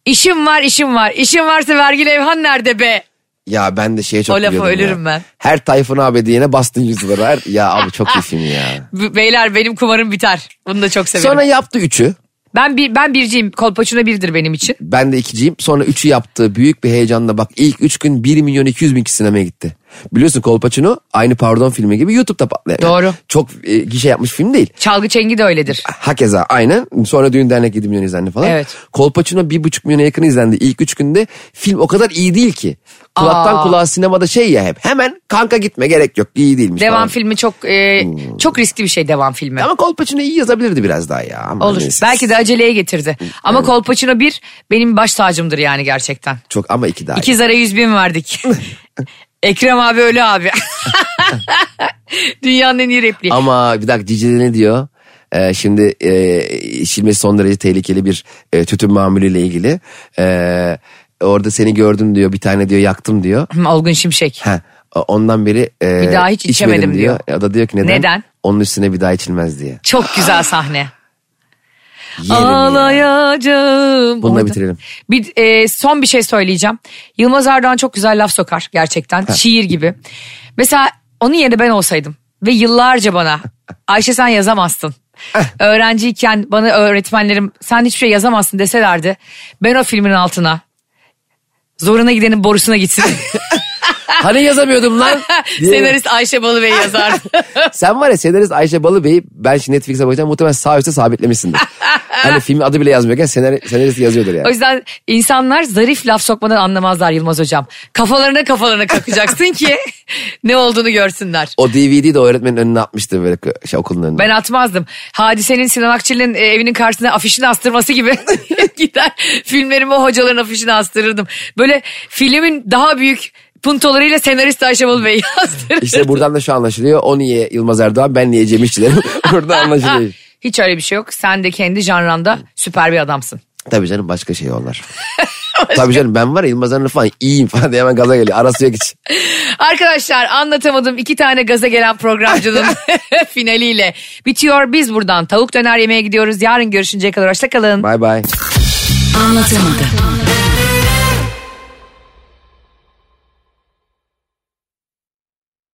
İşim var işim var. İşim varsa vergi levhan nerede be? Ya ben de şeye çok O lafa gülüyordum ya. ölürüm ben. Her Tayfun abi diyene bastın yüz lira. Her, ya abi çok iyi film ya. B- Beyler benim kumarım biter. Bunu da çok severim. Sonra yaptı üçü. Ben bir ben birciyim. Kolpaçino birdir benim için. Ben de ikiciyim. Sonra üçü yaptı. Büyük bir heyecanla bak ilk üç gün 1 milyon 200 bin kişi sinemaya gitti. Biliyorsun Kolpaçino aynı Pardon filmi gibi YouTube'da patlayan. Doğru. Çok e, gişe yapmış film değil. Çalgı Çengi de öyledir. Hakeza aynen. Sonra Düğün Dernek 7 milyon izlendi falan. Evet. Kolpaçino bir buçuk milyona yakın izlendi. İlk üç günde film o kadar iyi değil ki. Kulaktan Aa. kulağa sinemada şey ya hep. Hemen kanka gitme gerek yok. iyi değilmiş Devam falan. filmi çok e, Hmm. çok riskli bir şey devam filmi. Ama Kolpaçino iyi yazabilirdi biraz daha ya. Ama Olur. neyse. Belki de aceleye getirdi. Ama Kolpaçino bir benim baş tacımdır yani gerçekten. Çok ama iki daha iyi. İki zara yüz bin verdik. Ekrem abi ölü abi. Dünyanın en iyi repliği. Ama bir dakika Cici'de ne diyor? Ee, şimdi e, içilmesi son derece tehlikeli bir e, tütün mamulüyle ilgili. Ee, orada seni gördüm diyor bir tane diyor yaktım diyor. Olgun Şimşek. Ha, ondan beri e, Bir daha hiç içmedim içemedim diyor. O da diyor ki neden? Neden? Onun üstüne bir daha içilmez diye. Çok güzel sahne. Yerim ya. Ağlayacağım. Bununla Orada- bitirelim. Bir, e, son bir şey söyleyeceğim. Yılmaz Erdoğan çok güzel laf sokar gerçekten. Şiir gibi. Mesela onun yerine ben olsaydım ve yıllarca bana Ayşe sen yazamazsın. Öğrenciyken bana öğretmenlerim sen hiçbir şey yazamazsın deselerdi. Ben o filmin altına zoruna gidenin borusuna gitsin. Hani yazamıyordum lan. Senarist Ayşe Balıbey yazar. Sen var ya senarist Ayşe Balıbey'i ben şimdi Netflix'e bakacağım muhtemelen sağ üstte sabitlemişsindir. hani filmin adı bile yazmıyorken senarist, senarist yazıyordur yani. O yüzden insanlar zarif laf sokmadan anlamazlar Yılmaz Hocam. Kafalarına kafalarına kakacaksın ki ne olduğunu görsünler. O DVD'yi de öğretmenin önüne atmıştı böyle şey, okulun önüne. Ben atmazdım. Hadisenin Sinan Akçil'in e, evinin karşısına afişini astırması gibi gider filmlerimi o hocaların afişini astırırdım. Böyle filmin daha büyük puntolarıyla senarist Ayşe Bolu Bey yazdırırdım. İşte buradan da şu anlaşılıyor. O niye Yılmaz Erdoğan ben niye Cem İşçilerim. Burada anlaşılıyor. Hiç öyle bir şey yok. Sen de kendi janranda süper bir adamsın. Tabii canım başka şey onlar. Tabii canım ben var ya Yılmaz Erdoğan falan iyiyim falan diye hemen gaza geliyor. Arası yok hiç. Arkadaşlar anlatamadım iki tane gaza gelen programcının finaliyle bitiyor. Biz buradan tavuk döner yemeye gidiyoruz. Yarın görüşünceye kadar hoşçakalın. Bay bay. Anlatamadım.